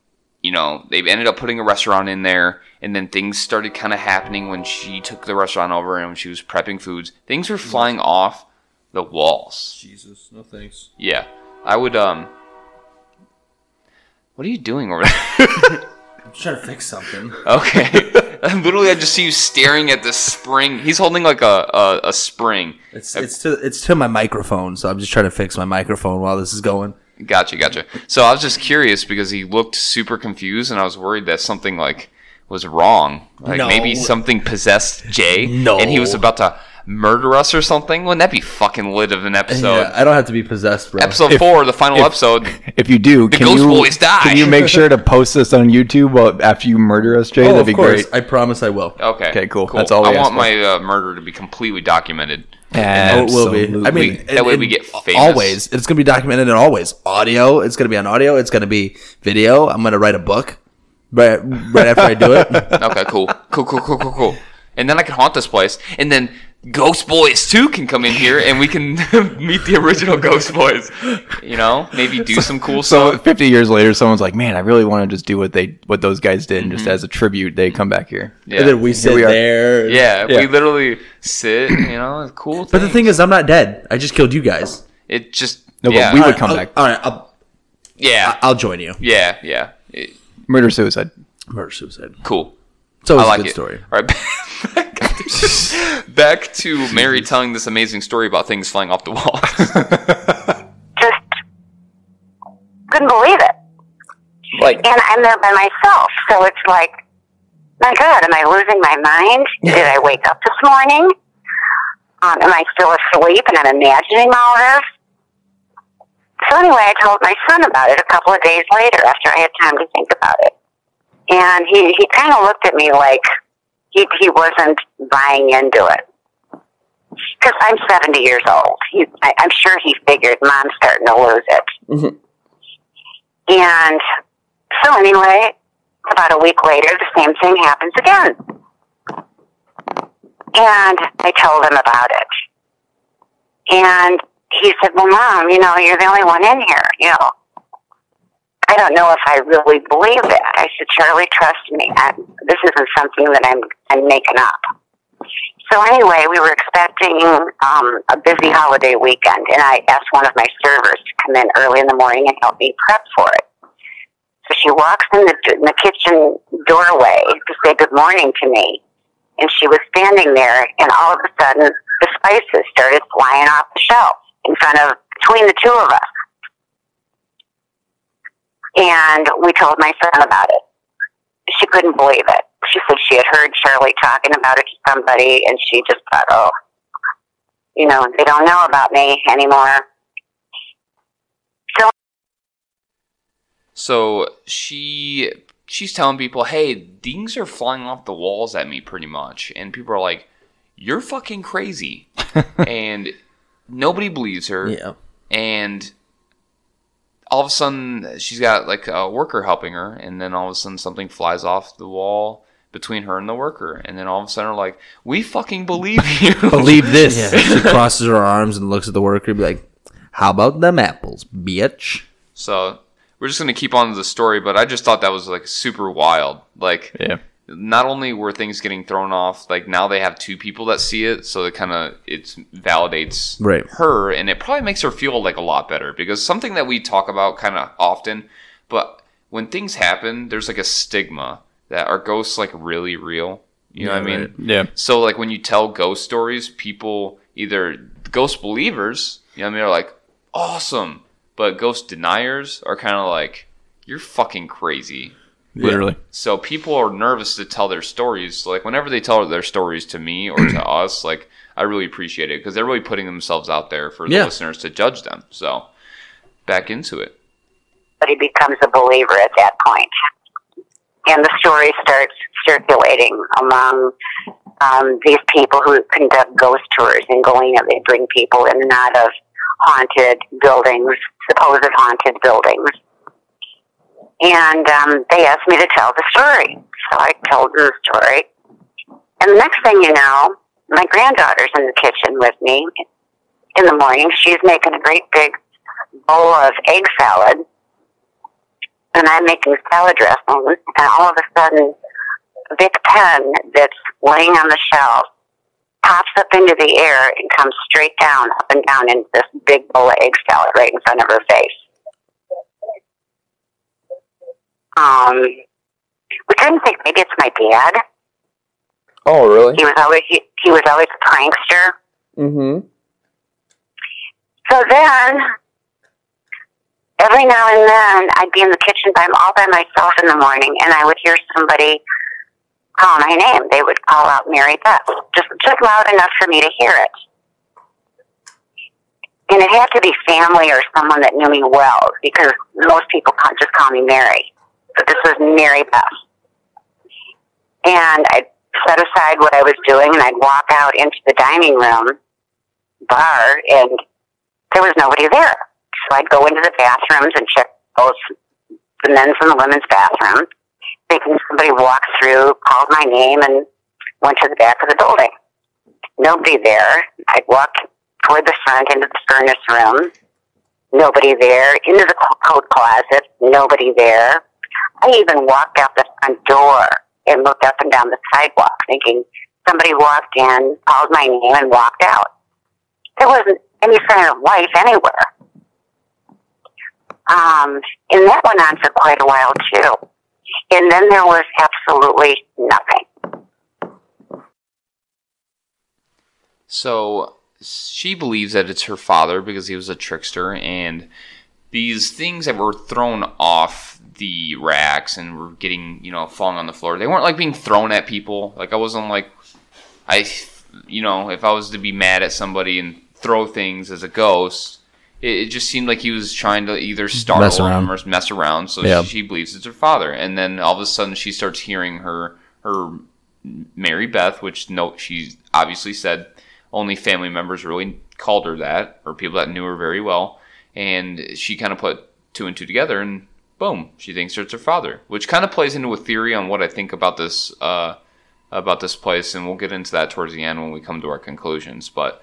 you know, they ended up putting a restaurant in there, and then things started kind of happening when she took the restaurant over and when she was prepping foods. Things were flying off the walls. Jesus, no thanks. Yeah, I would. Um, what are you doing over there? <laughs> I'm trying to fix something. Okay. <laughs> Literally, I just see you staring at this spring. He's holding like a, a, a spring. It's it's to it's to my microphone, so I'm just trying to fix my microphone while this is going. Gotcha, gotcha. So I was just curious because he looked super confused, and I was worried that something like was wrong. Like No. maybe something possessed Jay, No. and he was about to murder us or something. Wouldn't that be fucking lit of an episode? yeah, I don't have to be possessed, bro. Episode If- four, the final if- episode. <laughs> If you do, can Ghost you Boys die. can you make sure to <laughs> post this on YouTube well, after you murder us, Jay? Oh, That'd of be course. great. I promise I will. Okay. Okay, cool. That's all we I ask want for. my uh, murder to be completely documented. Oh, it will be. I mean, Absolutely. That way and- we get famous. Always, it's going to be documented in always audio. It's going to be on audio. It's going to be video. I'm going to write a book right right after I do it. <laughs> Okay, cool. Cool, cool, cool, cool, cool. And then I can haunt this place. And then Ghost Boys 2 can come in here and we can <laughs> meet the original Ghost Boys. You know? Maybe do some cool So stuff. 50 years later, someone's like, "Man, I really want to just do what they what those guys did, and just mm-hmm. as a tribute, they come back here." Yeah. And then we sit we there. yeah, Yeah. we literally sit, you know, it's cool. But the thing is, I'm not dead. I just killed you guys. it just. No, but yeah, we would Alright, come I'll- back. All right, I'll, Yeah, I'll join you. yeah, yeah. It- Murder suicide. Murder suicide. cool. It's always I like a good it. story. All right, <laughs> back to, back to Mary telling this amazing story about things flying off the walls. <laughs> Just couldn't believe it. Like And I'm there by myself. So it's like, my God, am I losing my mind? Did I wake up this morning? Um, am I still asleep and I'm imagining all of this? So anyway, I told my son about it a couple of days later after I had time to think about it. And he, he kind of looked at me like he, he wasn't buying into it. Because I'm 70 years old. He, I, I'm sure he figured mom's starting to lose it. Mm-hmm. And so anyway, about a week later, the same thing happens again. And I told him about it. And he said, well, mom, you know, you're the only one in here, you know. I don't know if I really believe that. I said, Charlie, trust me. I, this isn't something that I'm, I'm making up. So anyway, we were expecting um, a busy holiday weekend, and I asked one of my servers to come in early in the morning and help me prep for it. So she walks in the, in the kitchen doorway to say good morning to me, and she was standing there, and all of a sudden, the spices started flying off the shelf in front of between the two of us. And we told my son about it. She couldn't believe it. She said she had heard Charlie talking about it to somebody, and she just thought, oh, you know, they don't know about me anymore. So So she she's telling people, "Hey, things are flying off the walls at me pretty much." And people are like, "You're fucking crazy." <laughs> and nobody believes her. Yeah. And all of a sudden she's got like a worker helping her and then all of a sudden something flies off the wall between her and the worker and then all of a sudden are like, "We fucking believe you." <laughs> Believe this. Yeah. she crosses her arms and looks at the worker and be like, How about them apples, bitch? So we're just gonna keep on to the story, but I just thought that was like super wild. Like Yeah. Not only were things getting thrown off, like now they have two people that see it, so it kind of it validates Right. her, and it probably makes her feel like a lot better because something that we talk about kind of often, but when things happen, there's like a stigma that are ghosts like really real. You know Yeah, what I mean? right. Yeah. So like when you tell ghost stories, people either ghost believers, you know what I mean, are like awesome, but ghost deniers are kind of like you're fucking crazy. Literally. So people are nervous to tell their stories. Like whenever they tell their stories to me or to <clears throat> us, like I really appreciate it because they're really putting themselves out there for the Yeah. listeners to judge them. So back into it. but he becomes a believer at that point. And the story starts circulating among um, these people who conduct ghost tours and going and they bring people in and out of haunted buildings, supposed haunted buildings. And um, they asked me to tell the story. So I told them the story. And the next thing you know, my granddaughter's in the kitchen with me in the morning. She's making a great big bowl of egg salad and I'm making salad dressing, and all of a sudden, Bic Pen that's laying on the shelf pops up into the air and comes straight down, up and down into this big bowl of egg salad right in front of her face. Um, we couldn't think maybe it's my dad. Oh, really? He was always he, he was always a prankster. Mm-hmm. So then, every now and then, I'd be in the kitchen by all by myself in the morning, and I would hear somebody call my name. They would call out Mary Beth, just just loud enough for me to hear it. And it had to be family or someone that knew me well, because most people can't just call me Mary. This was Mary Beth. And I'd set aside what I was doing, and I'd walk out into the dining room bar, and there was nobody there. So I'd go into the bathrooms and check both the men's and the women's bathrooms, thinking somebody walked through, called my name, and went to the back of the building. Nobody there. I'd walk toward the front into the furnace room. Nobody there. Into the coat closet. Nobody there. I even walked out the front door and looked up and down the sidewalk, thinking somebody walked in, called my name, and walked out. There wasn't any sign of life anywhere. Um, and that went on for quite a while too. And then there was absolutely nothing. So she believes that it's her father because he was a trickster, and these things that were thrown off the racks and were getting, you know, falling on the floor. They weren't like being thrown at people. Like I wasn't like, I, you know, if I was to be mad at somebody and throw things as a ghost, it, it just seemed like he was trying to either startle Mess around. or mess around. So Yeah. she, she believes it's her father, and then all of a sudden she starts hearing her her Mary Beth, which no, she obviously said only family members really called her that, or people that knew her very well. And she kind of put two and two together, and boom, she thinks it's her father, which kind of plays into a theory on what I think about this uh, about this place, and we'll get into that towards the end when we come to our conclusions. But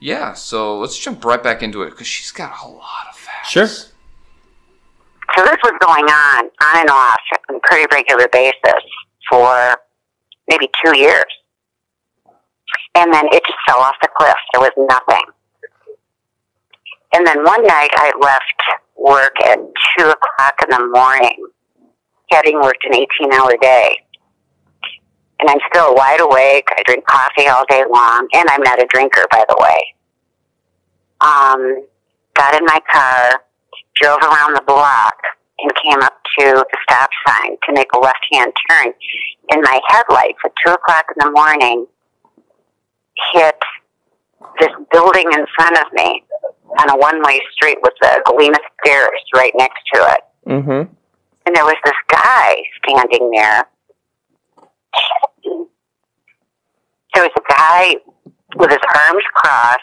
yeah, so let's jump right back into it because she's got a lot of facts. Sure. So this was going on on and off on a pretty regular basis for maybe two years. And then it just fell off the cliff. There was nothing. And then one night I left work at two o'clock in the morning, having worked an 18 hour day. And I'm still wide awake. I drink coffee all day long, and I'm not a drinker, by the way. Um, got in my car, drove around the block, and came up to the stop sign to make a left hand turn. And my headlights at two o'clock in the morning hit this building in front of me on a one way street with the Galena stairs right next to it. Mm-hmm. And there was this guy standing there. There was a guy with his arms crossed,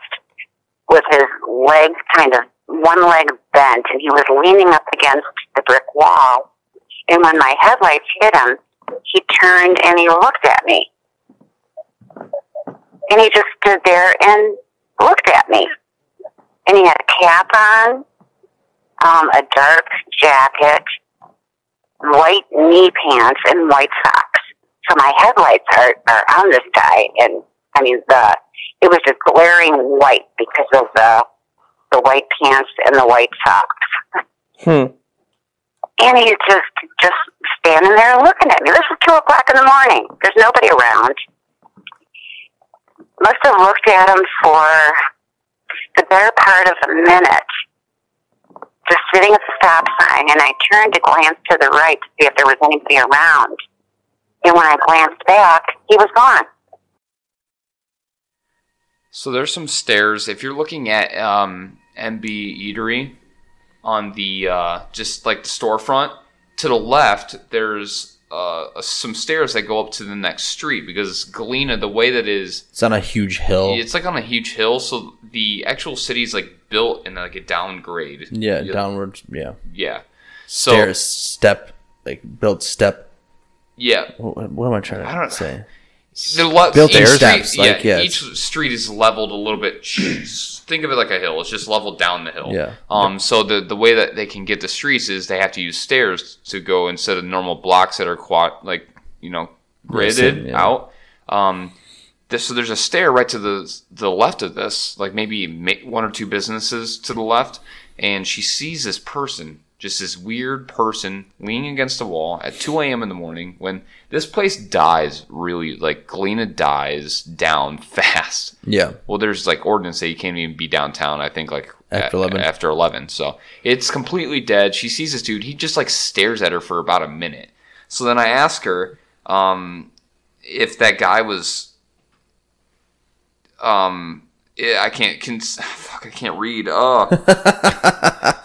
with his legs kind of one leg bent, and he was leaning up against the brick wall. And when my headlights hit him, he turned and he looked at me. And he just stood there and looked at me. And he had a cap on, um, a dark jacket, white knee pants, and white socks. So my headlights are, are on this guy, and I mean the it was just glaring white because of the the white pants and the white socks. Hmm. And he's just just standing there looking at me. This is two o'clock in the morning. There's nobody around. Must have looked at him for the better part of a minute, just sitting at the stop sign. And I turned to glance to the right to see if there was anybody around. And when I glanced back, he was gone. So there's some stairs. If you're looking at um, Embe Eatery on the uh, just like the storefront to the left, there's uh, some stairs that go up to the next street because Galena, the way that is, It's on a huge hill. it's like on a huge hill. So the actual city is like built in like a downgrade. yeah, downwards. Yeah. Yeah. So Stairs, step, like built step. yeah, What, what am I trying to I don't- say? the le- Built in street, steps, yeah, yeah, each street is leveled a little bit. Think of it like a hill. It's just leveled down the hill. Yeah. Um. So the the way that they can get the streets is they have to use stairs to go instead of normal blocks that are quad like you know gridded yeah. out. Um. This, so there's a stair right to the the left of this, like maybe one or two businesses to the left, and she sees this person, just this weird person leaning against the wall at 2 a.m. in the morning when this place dies really like Galena dies down <laughs> fast. Yeah. Well, there's like ordinance that you can't even be downtown. I think like After a- 11. After eleven, so it's completely dead. She sees this dude. He just like stares at her for about a minute. So then I ask her um, if that guy was. Um, I can't. Can, <laughs> fuck, I can't read. Oh. <laughs>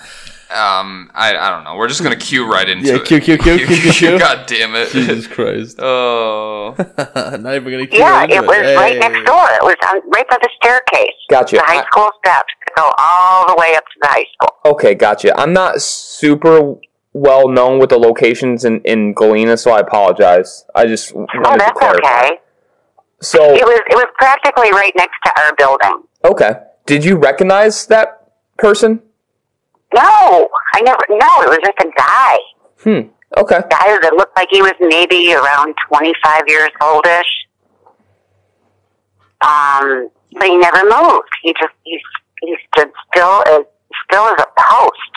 um, I, I don't know. We're just gonna cue right into Yeah, it. cue, cue, cue, cue, cue, cue. God damn it. Jesus Christ. <laughs> Oh. <laughs> Not even gonna. cue Yeah, right it was right Hey. next door. It was on, right by the staircase. Gotcha. The high I- school steps to go all the way up to the high school. Okay, gotcha. I'm not super well known with the locations in, in Galena, so I apologize. I just Oh, that's clarify. okay. So, It was it was practically right next to our building. okay. Did you recognize that person? No, I never. No, it was just a guy. Hmm. Okay. A Guy that looked like he was maybe around twenty five years oldish. Um, but he never moved. He just he he stood still as still as a post.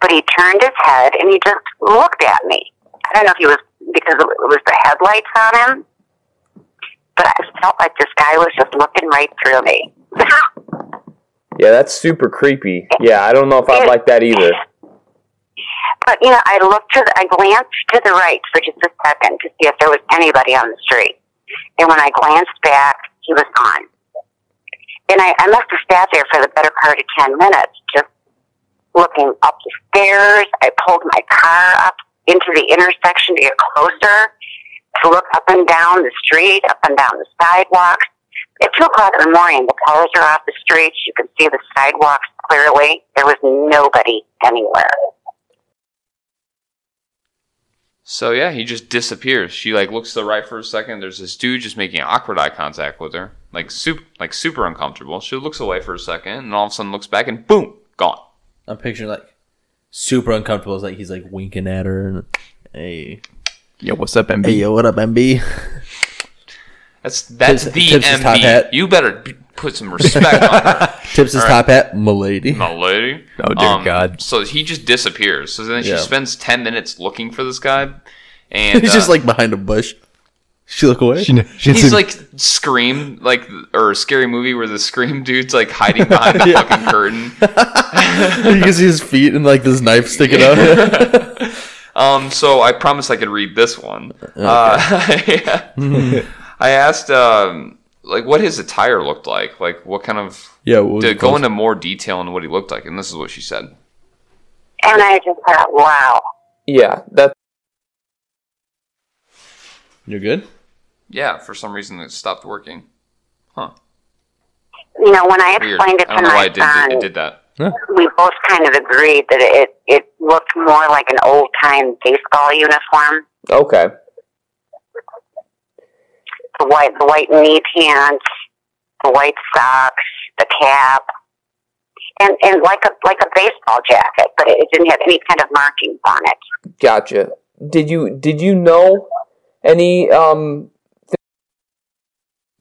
But he turned his head and he just looked at me. I don't know if he was because it was the headlights on him, but I felt like this guy was just looking right through me. <laughs> Yeah, that's super creepy. Yeah, I don't know if I'd like that either. But you know, I looked to the, I glanced to the right for just a second to see if there was anybody on the street. And when I glanced back, he was gone. And I, I must have sat there for the better part of ten minutes, just looking up the stairs. I pulled my car up into the intersection to get closer, to look up and down the street, up and down the sidewalks. At two o'clock in the morning, the cars are off the streets. You can see the sidewalks clearly. There was nobody anywhere. So yeah, he just disappears. She like looks to the right for a second. There's this dude just making awkward eye contact with her, like super, like super uncomfortable. She looks away for a second, and all of a sudden looks back, and boom, gone. I'm picturing like super uncomfortable. It's like he's like winking at her and hey, Yo, what's up, MB? hey, yo, what up, MB? <laughs> That's that's Tips- the Tips his top MB. hat. You better b- put some respect on her, <laughs> Tips his All top hat, milady. my lady. Oh, dear God. So he just disappears. So then Yeah. she spends ten minutes looking for this guy, and He's uh, just like behind a bush. She look away. he's like scream like or scary movie where the scream dude's like hiding behind the <laughs> Yeah. fucking curtain. <laughs> you can see his feet and like this knife sticking out. Um, so I promised I could read this one. Uh, I asked, um, like, what his attire looked like. Like, what kind of. yeah, what was To go into more detail on what he looked like, and this is what she said. And I just thought, wow. Yeah, that You're good. Yeah, for some reason it stopped working. Huh. You know, when I Weird. explained it I to don't know why my it did, son, it did that. we both kind of agreed that it it looked more like an old time baseball uniform. okay. The white the white knee pants, the white socks, the cap. And and like a like a baseball jacket, but it didn't have any kind of markings on it. Gotcha. Did you did you know any um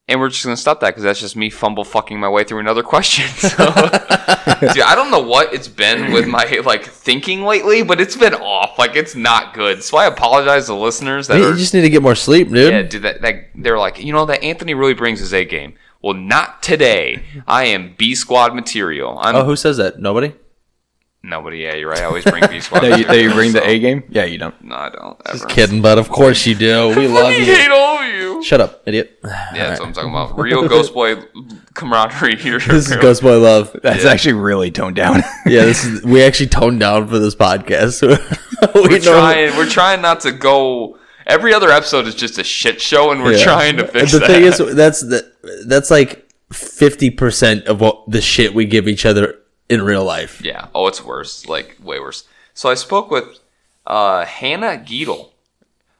And we're just gonna stop that because that's just me fumble fucking my way through another <laughs> question. So, <laughs> dude, I don't know what it's been with my like thinking lately, but it's been off. Like it's not good. So I apologize to listeners that You are just need to get more sleep, dude. Yeah, dude, that, that they're like, you know, that Anthony really brings his A game. Well, not today. I am B squad material. I'm Oh, who says that? Nobody. Nobody. Yeah, you're right. I always bring B squad. <laughs> That you, that you material, bring the A game? Yeah, you don't. No, I don't. Ever. Just kidding, but of course you do. <laughs> We love I you. hate all of you. Shut up, idiot. <sighs> Yeah, that's what I'm talking about. Real <laughs> Ghost Boy camaraderie here. This is Ghost Boy Love. That's actually really toned down. Yeah, this is we actually toned down for this podcast. we We're know- trying. We're trying not to go. Every other episode is just a shit show, and we're Yeah. trying to fix it. the that. thing is, that's the, that's like fifty percent of what the shit we give each other in real life. Yeah. Oh, it's worse. Like way worse. So I spoke with uh, Hannah Gietl.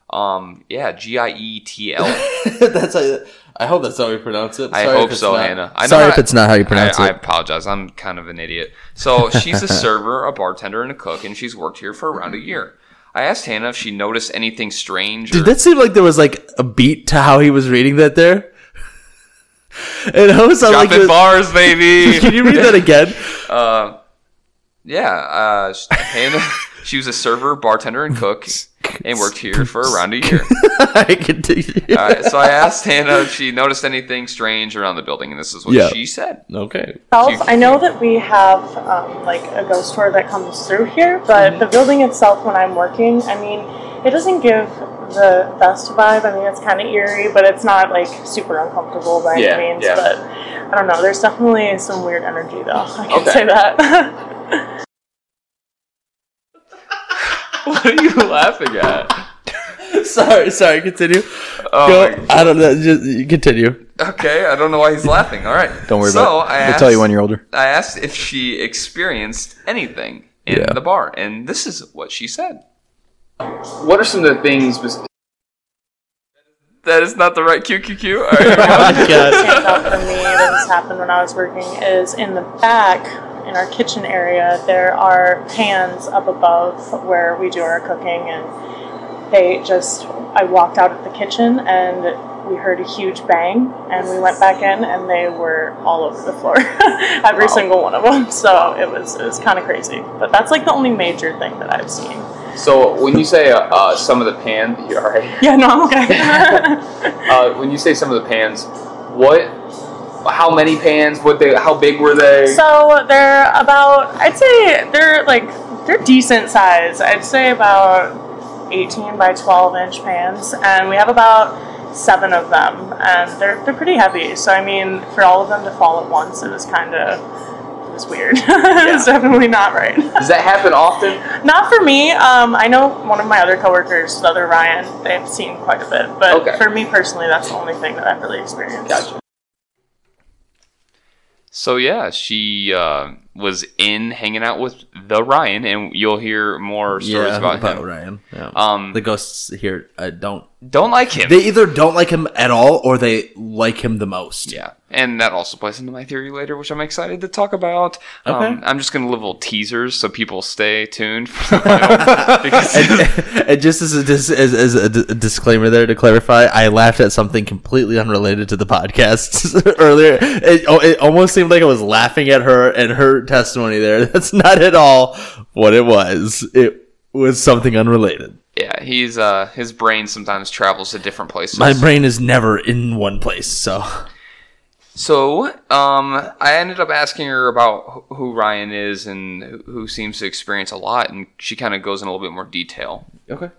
Um. Yeah. G I E T L. <laughs> that's how. I hope that's how we pronounce it. I hope so, not. Hannah. I know Sorry I- if it's not how you pronounce I, I apologize. I'm kind of an idiot. So <laughs> she's a server, a bartender, and a cook, and she's worked here for around a year. I asked Hannah if she noticed anything strange. Or, Did that seem like there was like a beat to how he was reading that there? <laughs> And I was like, Dropping bars, baby. <laughs> can you read that again? <laughs> Uh, yeah, uh, Hannah. She was a server, bartender, and cook, and worked here for around a year. I continue. Uh, so I asked Hannah if she noticed anything strange around the building, and this is what Yeah. she said. Okay. itself, I know that we have um, like a ghost tour that comes through here, but the building itself, when I'm working, I mean, it doesn't give the best vibe. I mean, it's kind of eerie, but it's not like super uncomfortable by Yeah, any means. yeah. But I don't know. There's definitely some weird energy, though. I can Okay. say that. <laughs> What are you laughing at? <laughs> Sorry, sorry. Continue. Oh, Go. I don't know. Just continue. okay. I don't know why he's laughing. All right. Don't worry so about it. I We'll tell you when you're older. I asked if she experienced anything in Yeah. the bar, and this is what she said. What are some of the things? That is not the right QQQ. All right, here we go. God. stands out for me that has happened when I was working is in the back in our kitchen area there are pans up above where we do our cooking and they just I walked out of the kitchen and we heard a huge bang and we went back in and they were all over the floor <laughs> every Wow. single one of them so it was it was kind of crazy but that's like the only major thing that I've seen So when you say uh, uh, some of the pans, <laughs> you're all right. yeah no I'm okay <laughs> Uh, when you say some of the pans, what? How many pans? What they? How big were they? So they're about, I'd say they're like, they're decent size. I'd say about 18 by 12 inch pans. And we have about seven of them. And they're, they're pretty heavy. So, I mean, for all of them to fall at once, it was kind of, was weird. <laughs> it was definitely not right. Does that happen often? not for me. Um, I know one of my other coworkers, the other Ryan, they've seen quite a bit. But Okay. for me personally, that's the only thing that I've really experienced. Gotcha. So yeah, she uh, was in hanging out with the Ryan, and you'll hear more stories yeah, about, about him. Ryan. Yeah. Um, the ghosts here uh, don't. don't like him. They either don't like him at all, or they like him the most. Yeah, and that also plays into my theory later, which I'm excited to talk about. Okay. Um, I'm just going to leave little teasers so people stay tuned. For the middle, because and, and just as a, dis- as, as a, d- a disclaimer there to clarify, I laughed at something completely unrelated to the podcast <laughs> earlier. It, oh, it almost seemed like I was laughing at her and her testimony there. <laughs> That's not at all what it was. It was something unrelated. yeah, he's uh, his brain sometimes travels to different places. My brain is never in one place, so So, um, I ended up asking her about who Ryan is and who- who seems to experience a lot, and she kind of goes in a little bit more detail. okay.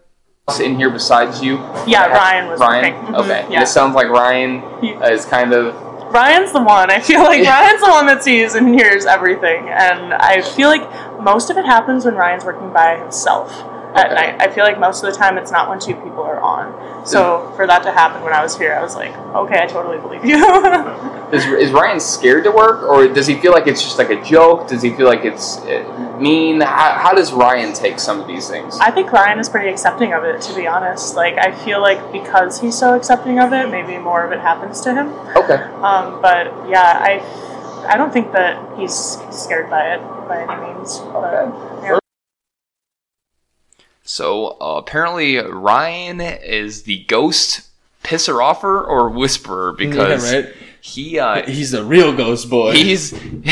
In here besides you, Yeah, Ryan was Ryan. working. Mhm, Okay, Yeah. it sounds like Ryan is kind of Ryan's the one. I feel like Ryan's the one that sees and hears everything, and I feel like most of it happens when Ryan's working by himself at Okay. night. I feel like most of the time it's not when two people are on. So for that to happen when I was here, I was like, okay, I totally believe you. <laughs> Is, is Ryan scared to work, or does he feel like it's just like a joke? Does he feel like it's uh, mean? How, how does Ryan take some of these things? I think Ryan is pretty accepting of it, to be honest. Like I feel like because he's so accepting of it, maybe more of it happens to him. Okay. Um, but yeah, I I don't think that he's scared by it by any means. But, yeah. So uh, apparently Ryan is the ghost pisser offer or whisperer because Yeah, right. he uh, <laughs> He's a real ghost boy. he's <laughs>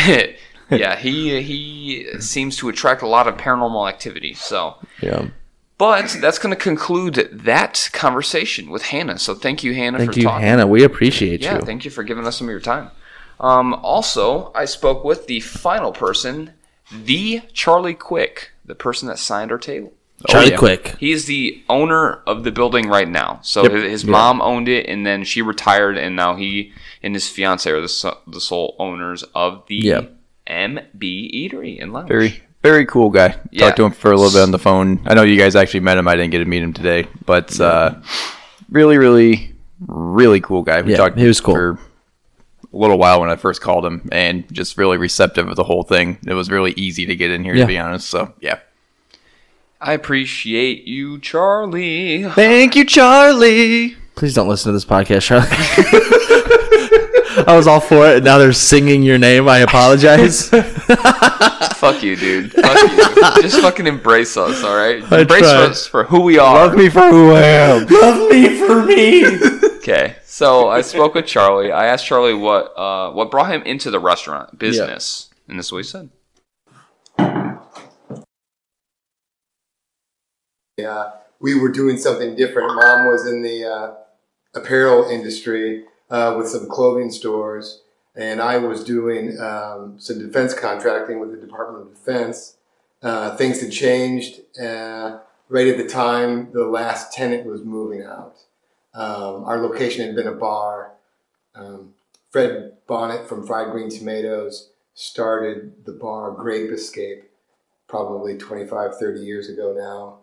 yeah <laughs> he he seems to attract a lot of paranormal activity. So. yeah. But that's going to conclude that conversation with Hannah. So thank you, Hannah, Thank for you, talking. Hannah. We appreciate Yeah, you. thank you for giving us some of your time. Um, also, I spoke with the final person, the Charlie Quick, the person that signed our table. Charlie yeah. Quick. He is the owner of the building right now. So Yep. his, his Yeah. mom owned it, and then she retired, and now he and his fiance are the, so- the sole owners of the Yeah. Embe Eatery in Lounge. Very, very cool guy. Yeah. Talked to him for a little bit on the phone. I know you guys actually met him. I didn't get to meet him today, but uh, really, really, really cool guy. We Yeah, talked he was cool. for a little while when I first called him, and just really receptive of the whole thing. It was really easy to get in here, Yeah. to be honest. So yeah. I appreciate you, Charlie. Thank you, Charlie. Please don't listen to this podcast, Charlie. <laughs> I was all for it. and Now they're singing your name. I apologize. <laughs> Fuck you, dude. Fuck you. Just fucking embrace us, all right? I Embrace tried. us for who we are. Love me for who I am. <laughs> Love me for me. Okay, so I spoke with Charlie. I asked Charlie what uh, what brought him into the restaurant business, and this is what he said. Uh, we were doing something different. Mom was in the uh, apparel industry uh, with some clothing stores, and I was doing um, some defense contracting with the Department of Defense. Uh, things had changed. Uh, right at the time, the last tenant was moving out. Um, our location had been a bar. Um, Fred Bonnet from Fried Green Tomatoes started the bar Grape Escape probably 25, 30 years ago now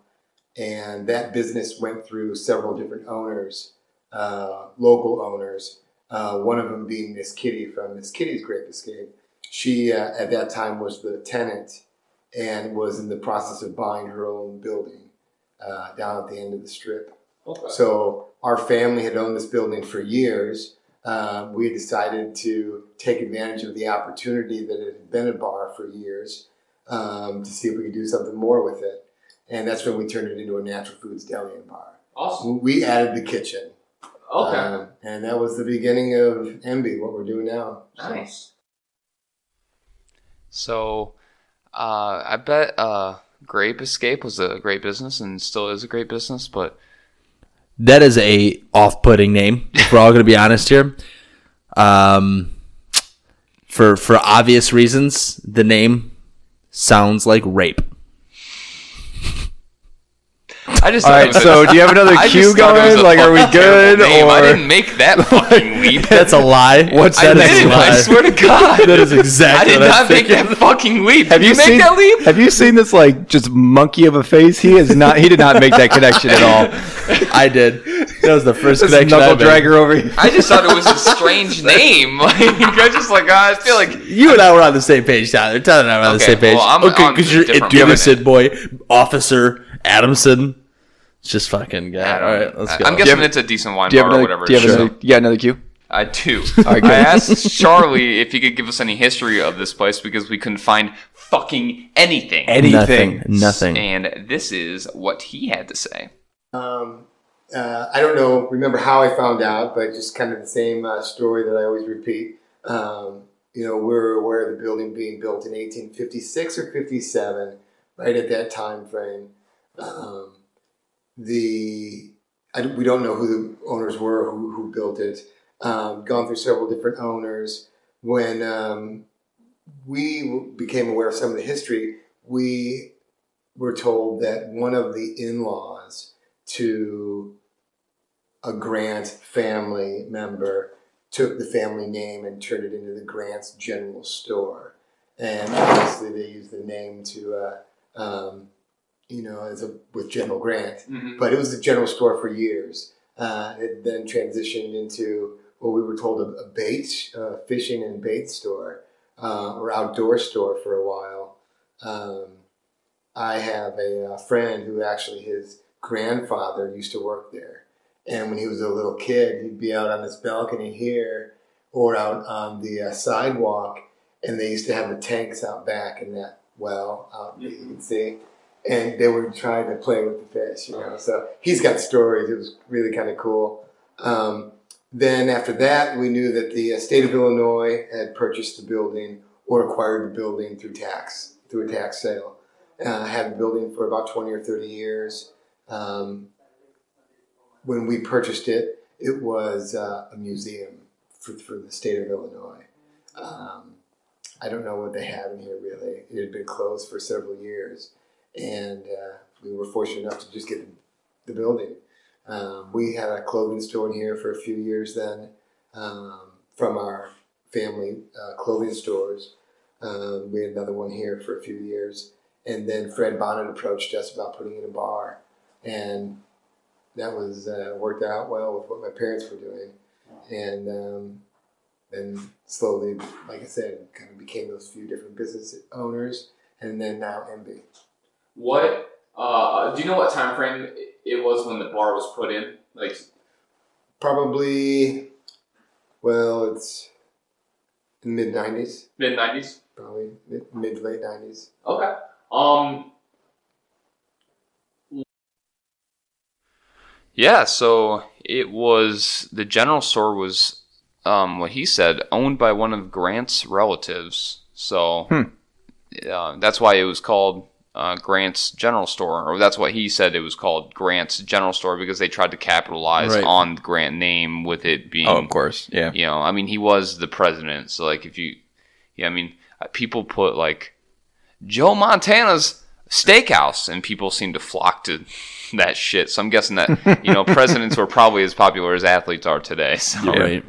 and that business went through several different owners, uh, local owners. Uh, one of them being Miss Kitty from Miss Kitty's Grape Escape. She uh, at that time was the tenant and was in the process of buying her own building uh, down at the end of the strip. Okay. So our family had owned this building for years. Uh, we decided to take advantage of the opportunity that it had been a bar for years um, to see if we could do something more with it and that's when we turned it into a natural foods deli and bar. Awesome. We added the kitchen, Um, and that was the beginning of Embe, what we're doing now. Nice. So, uh, I bet uh, Grape Escape was a great business and still is a great business, but That is a off-putting name. If we're all going to be honest here, um, for for obvious reasons, the name sounds like rape. I just All thought it right. was a- So do you have another <laughs> cue thought going? Like, are we good? Or... I Or didn't make that <laughs> fucking leap. That's a lie. What's I that? That is didn't. lie. I swear to <laughs> God. That is exactly I did what not I'm make that fucking leap. have did you you make seen that leap? Have you seen this like just monkey of a face? He is not. He did not make that connection at all. I did. That was the first This connection. knuckle I made. dragger over here. I just thought it was a strange name. Like I just like I feel like You and I were on the same page, Tyler. Tyler and I were on the same page. well, I'm okay, because you're different innocent boy, Officer Adamson. It's just fucking guy. I don't All know. right, let's go. I'm Do you guessing have- it's a decent wine Do you have bar or another? whatever. Do you have Sure. another? You got another cue? I do. <laughs> right, good. I asked Charlie if he could give us any history of this place because we couldn't find fucking anything. Anything. Nothing. Nothing. And this is what he had to say. Um, uh, I don't know, remember how I found out, but just kind of the same uh, story that I always repeat. Um, you know, we're aware of the building being built in 1856 or 57, right at that time frame. Um, the I, we don't know who the owners were who, who built it. Um, gone through several different owners. When um, we became aware of some of the history, we were told that one of the in-laws to a Grant family member took the family name and turned it into the Grant's General Store, and obviously they used the name to, uh, um, you know, as a with General Grant. But it was a general store for years. Uh, it then transitioned into what we were told a, a bait, uh, fishing and bait store, uh, or outdoor store for a while. Um, I have a, uh friend who actually his grandfather used to work there. And when he was a little kid, he'd be out on this balcony here or out on the uh, sidewalk. And they used to have the tanks out back in that well out you can see. And they were trying to play with the fish, you know. So he's got stories. It was really kind of cool. Um, then after that, we knew that the uh, state of Illinois had purchased the building or acquired the building through tax, through a tax sale. Uh, had the building for about 20 or 30 years. Um, when we purchased it, it was uh, a museum for, for the state of Illinois. Um, I don't know what they have in here really. It had been closed for several years, and uh, we were fortunate enough to just get the building. Um, we had a clothing store in here for a few years then um, from our family uh, clothing stores. Um, we had another one here for a few years. And then Fred Bonnet approached us about putting in a bar. And that was uh, worked out well with what my parents were doing. And um, then slowly, like I said, kind of became those few different business owners. And then now Embe. What uh, do you know what time frame it was when the bar was put in? Like Probably, well, it's mid 90s, mid nineties? probably mid, mid late 90s. Okay. Um. Yeah, so it was the general store was, um, what he said, owned by one of Grant's relatives. So uh, that's why it was called uh, Grant's General Store, or that's what he said it was called Grant's General Store because they tried to capitalize Right. on the Grant name with it being Oh, of course. Yeah. you know, I mean, he was the president. So, like, if you, yeah, I mean, uh, people put like Joe Montana's steakhouse, and people seem to flock to that shit. So I'm guessing that you know <laughs> presidents were probably as popular as athletes are today. So, Right.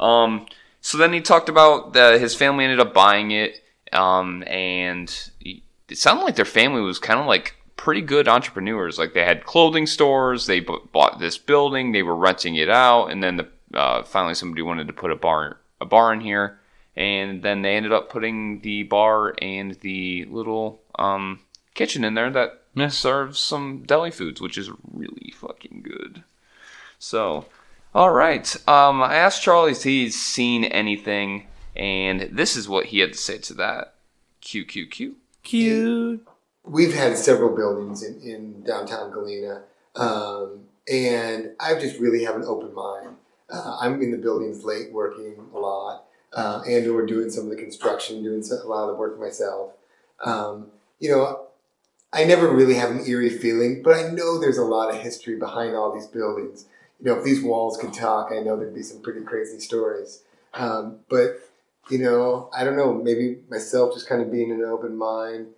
um, so then he talked about that his family ended up buying it, um, and he, it sounded like their family was kind of like pretty good entrepreneurs. Like they had clothing stores, they b- bought this building, they were renting it out, and then the, uh, finally somebody wanted to put a bar a bar in here, and then they ended up putting the bar and the little um, kitchen in there that Yeah. serves some deli foods, which is really fucking good. So, all right. Um, I asked Charlie if he's seen anything, and this is what he had to say to that. Q Q Q. Cute. we've had several buildings in, in downtown Galena, um, and I just really have an open mind. Uh, I'm in the buildings late, working a lot, uh, and or doing some of the construction, doing a lot of the work myself. Um, you know, I never really have an eerie feeling, but I know there's a lot of history behind all these buildings. You know, if these walls could talk, I know there'd be some pretty crazy stories. Um, but you know, I don't know, maybe myself just kind of being an open mind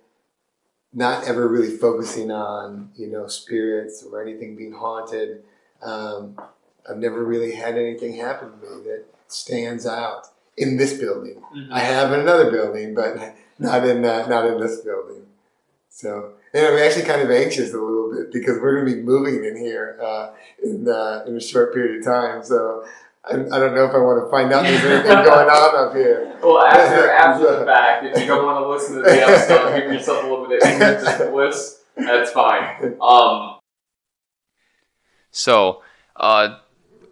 not ever really focusing on you know spirits or anything being haunted. Um, I've never really had anything happen to me that stands out in this building. I have in another building, but <laughs> not in uh, not in this building. So And I'm actually kind of anxious a little bit because we're going to be moving in here uh, in, uh, in a short period of time. So I, I don't know if I want to find out there's anything <laughs> going on up here. Well, after <laughs> after the fact, if you don't want to listen to the episode, give yourself a little bit of ignorance bliss. That's fine. Um. So, uh,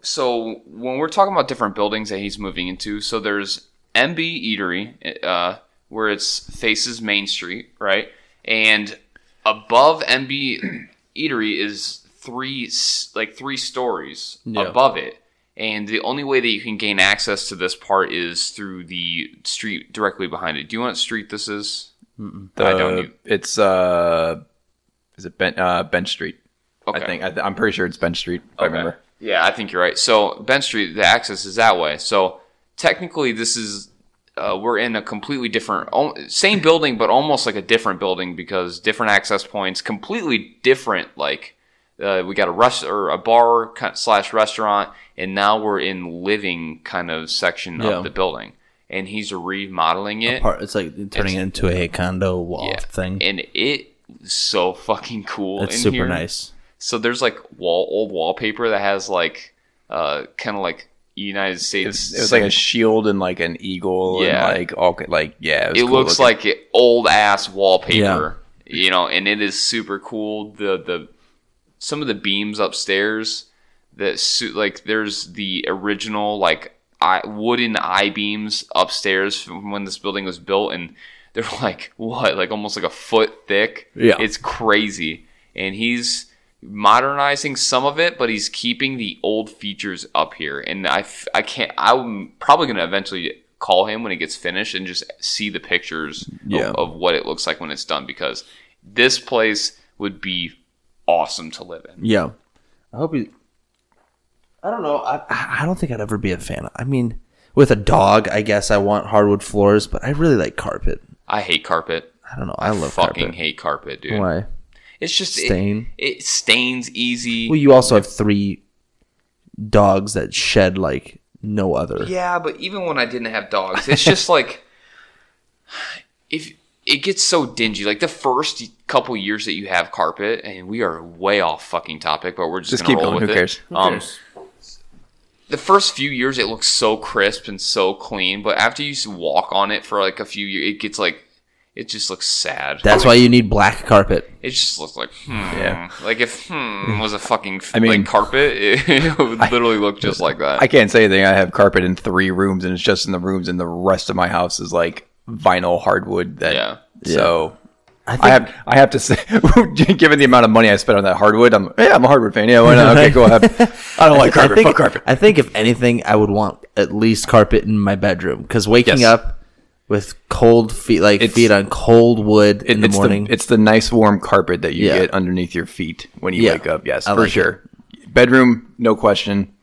so when we're talking about different buildings that he's moving into, so there's Embe Eatery, uh, where it's faces Main Street, right? And above Embe Eatery is three like three stories Yeah. above it. And the only way that you can gain access to this part is through the street directly behind it. Do you want street this is? The, I don't e- It's uh, is it ben, uh, Bench Street? Okay. I think I th- I'm pretty sure it's Bench Street. If I remember. Yeah, I think you're right. So Ben Street, the access is that way. So technically, this is uh, we're in a completely different, same building, but almost like a different building because different access points, completely different. Like uh, we got a rest or a bar slash restaurant, and now we're in living kind of section Yeah. of the building, and he's remodeling it. Part, it's like turning it into a condo wall Yeah. thing. and it is so fucking cool. It's in super here. nice. So there's like wall old wallpaper that has like uh kind of like United It States. was, it was like a shield and like an eagle Yeah. and like all like yeah. It, was it cool looks looking. like old ass wallpaper, you know, and it is super cool. The the some of the beams upstairs that suit like there's the original like I, wooden I beams upstairs from when this building was built, and they're <laughs> like what like almost like a foot thick. Yeah. it's crazy, and he's modernizing some of it, but he's keeping the old features up here. And I, I can't. I'm probably gonna eventually call him when it gets finished and just see the pictures Yeah. of, of what it looks like when it's done because this place would be awesome to live in. Yeah. I hope you. I don't know. I I don't think I'd ever be a fan. I mean, with a dog, I guess I want hardwood floors, but I really like carpet. I hate carpet. I don't know. I love Fucking carpet. hate carpet, dude. Why? It's just it- Stain? It, stains easy. Well, you also have three dogs that shed like no other. Yeah, but even when I didn't have dogs, it's just like <laughs> if it gets so dingy. Like the first couple years that you have carpet, and we are way off fucking topic, but we're just, Just gonna keep roll going. with Who it. cares? Um, the first few years it looks so crisp and so clean, but after you s- walk on it for like a few years, it gets like it just looks sad. That's why you need black carpet. It just looks like hmm. Yeah. Like if hmm was a fucking <laughs> I mean- like carpet, it, <laughs> it would literally look just like that. I can't say anything. I have carpet in three rooms, and it's just in the rooms, and the rest of my house is like vinyl hardwood. That Yeah. So I think I have I have to say, <laughs> given the amount of money I spent on that hardwood, I'm yeah, I'm a hardwood fan. Yeah, why not? Okay, go <laughs> ahead. I don't like I carpet. think, Fuck carpet. I think if anything, I would want at least carpet in my bedroom because waking Yes. up with cold feet, like It's- feet on cold wood in the it's morning. The, it's the nice warm carpet that you Yeah. get underneath your feet when you Yeah. wake up. Yes, I for like sure. Bedroom, no question.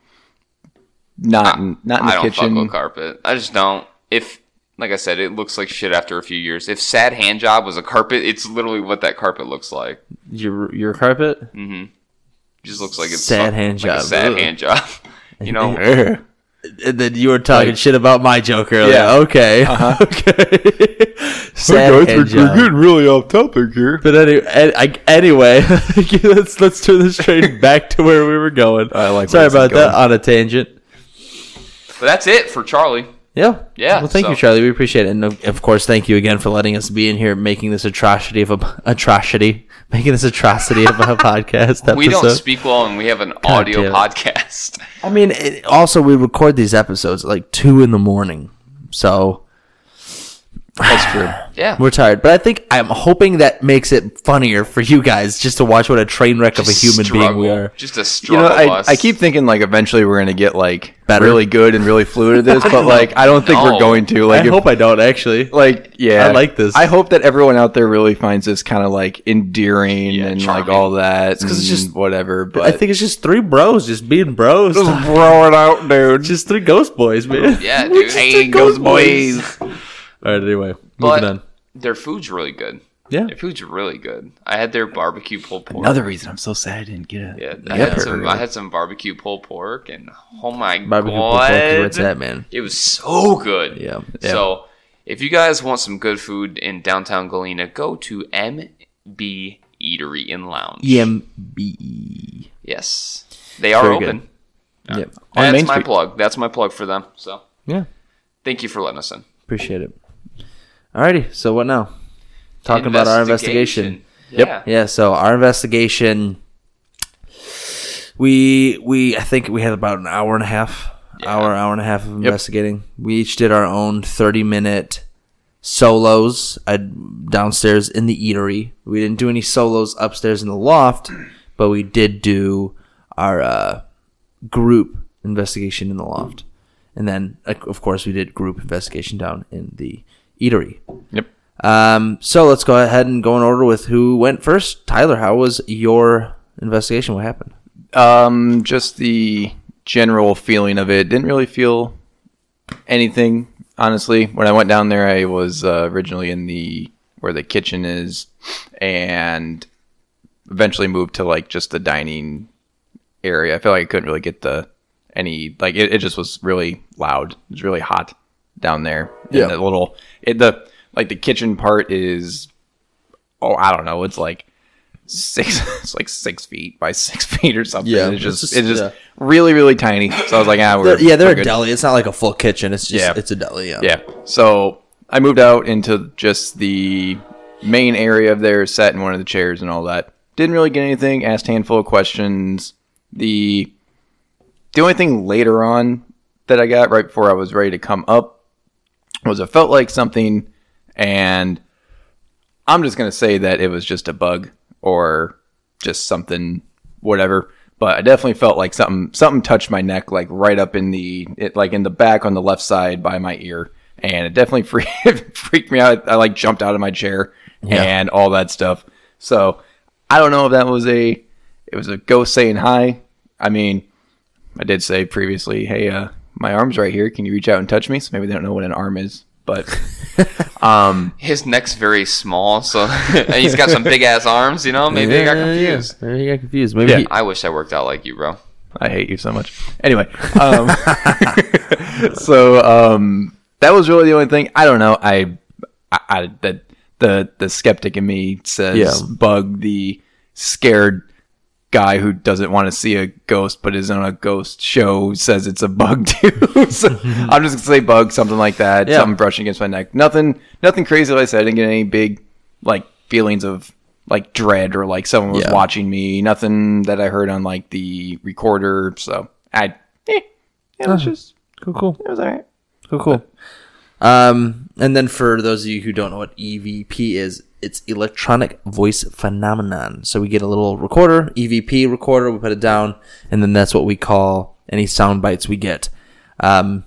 Not in, not in I the don't kitchen. fuck with carpet. I just don't. If like I said, it looks like shit after a few years. If sad hand job was a carpet, it's literally what that carpet looks like. your your carpet. Mm-hmm. Just looks like it's Sad some- hand like job. A sad Ugh. hand job. <laughs> You know, <laughs> And then you were talking Like- shit about my joke earlier. Yeah. Okay. <laughs> Okay. Sad hand job. really off topic here. But anyway, I, anyway, let's let's turn this train back to where we were going. I like Sorry where this about that on a tangent. but that's it for Charlie. Yeah. Yeah, Well, thank you, Charlie. We appreciate it, and of, course, thank you again for letting us be in here, making this atrocity of a atrocity, <laughs> making this atrocity of a <laughs> podcast episode. We don't speak well, and we have an audio damn podcast. I mean, it, also we record these episodes at like two in the morning, so That's true. <sighs> Yeah, we're tired. But I think I'm hoping that makes it funnier for you guys just to watch what a train wreck of a Just human being we are. Just a struggle. You know, I. I keep thinking like eventually we're gonna get like Better? really good and really fluid at this, <laughs> but like I don't think No. we're going to. Like, I if- hope I don't actually. like yeah, I like this. I hope that everyone out there really finds this kind of like endearing Yeah, and charming. like all that. 'cause it's and just- whatever. But I think it's just three bros just being bros. just throw it out, dude. <laughs> just three ghost boys, man. Yeah, <laughs> We're dude. Hey, three ghost boys. All right, anyway, But- moving on. their food's really good. Yeah. Their food's really good. I had their barbecue pulled pork. Another reason I'm so sad I didn't get it. Yeah, I had some. I had some barbecue pulled pork, and oh my Barbecue pulled god, pork, what's that, man? It was so good. Yeah. So, if you guys want some good food in downtown Galena, go to Embe Eatery and Lounge. EMB. Yes, they are Very good. open. Yep. On That's my Street. plug. That's my plug for them. So Yeah. thank you for letting us in. Appreciate it. Alrighty. So what now? Talking about our investigation. Yeah. Yeah. So our investigation. We we I think we had about an hour and a half, Yeah. hour hour and a half of investigating. We each did our own thirty minute solos uh, downstairs in the eatery. We didn't do any solos upstairs in the loft, but we did do our uh, group investigation in the loft, and then of course we did group investigation down in the eatery. Yep. Um, so let's go ahead and go in order with who went first. Tyler, how was your investigation? What happened? Um, just the general feeling of it. Didn't really feel anything, honestly. When I went down there, I was uh, originally in the where the kitchen is, and eventually moved to like just the dining area. I feel like I couldn't really get the any like it, it just was really loud. It was really hot down there. Yeah. And the little it the like the kitchen part is oh I don't know. It's like six <laughs> it's like six feet by six <laughs> feet or something. Yeah, it's just it's it's just- just, really really tiny. So I was like, ah, we're yeah, they're we're a good. deli. It's not like a full kitchen. It's just Yeah. it's a deli. Yeah. Yeah. So I moved out into just the main area of there, sat in one of the chairs and all that. Didn't really get anything. Asked a handful of questions. The the only thing later on that I got right before I was ready to come up was it felt like something, and I'm just gonna say that it was just a bug or just something, whatever. But I definitely felt like something something touched my neck, like right up in the it, like in the back on the left side by my ear, and it definitely <laughs> freaked freaked me out. I like jumped out of my chair and all that stuff. So I don't know if that was a it was a ghost saying hi. I mean, I did say previously, hey, uh, my arm's right here. Can you reach out and touch me? So maybe they don't know what an arm is, but <laughs> um, His neck's very small, so <laughs> and he's got some big ass arms. You know, maybe I got Yeah, yeah, confused. yeah. Maybe you got confused. Maybe Yeah. he- I wish I worked out like you, bro. I hate you so much. Anyway, um, <laughs> so um, that was really the only thing. I don't know. I, I, I that the the skeptic in me says Yeah. bug the scared guy who doesn't want to see a ghost but is on a ghost show says it's a bug <laughs> too. so <laughs> I'm just gonna say bug, something like that. Yeah. Something brushing against my neck. Nothing, nothing crazy. Like I said, I didn't get any big like feelings of like dread or like someone was Yeah. watching me. Nothing that I heard on like the recorder. So I, eh, it was just cool, cool. it was alright. Cool, cool. Um, and then for those of you who don't know what EVP is, it's electronic voice phenomenon. So we get a little recorder, EVP recorder, we put it down, and then that's what we call any sound bites we get. Um,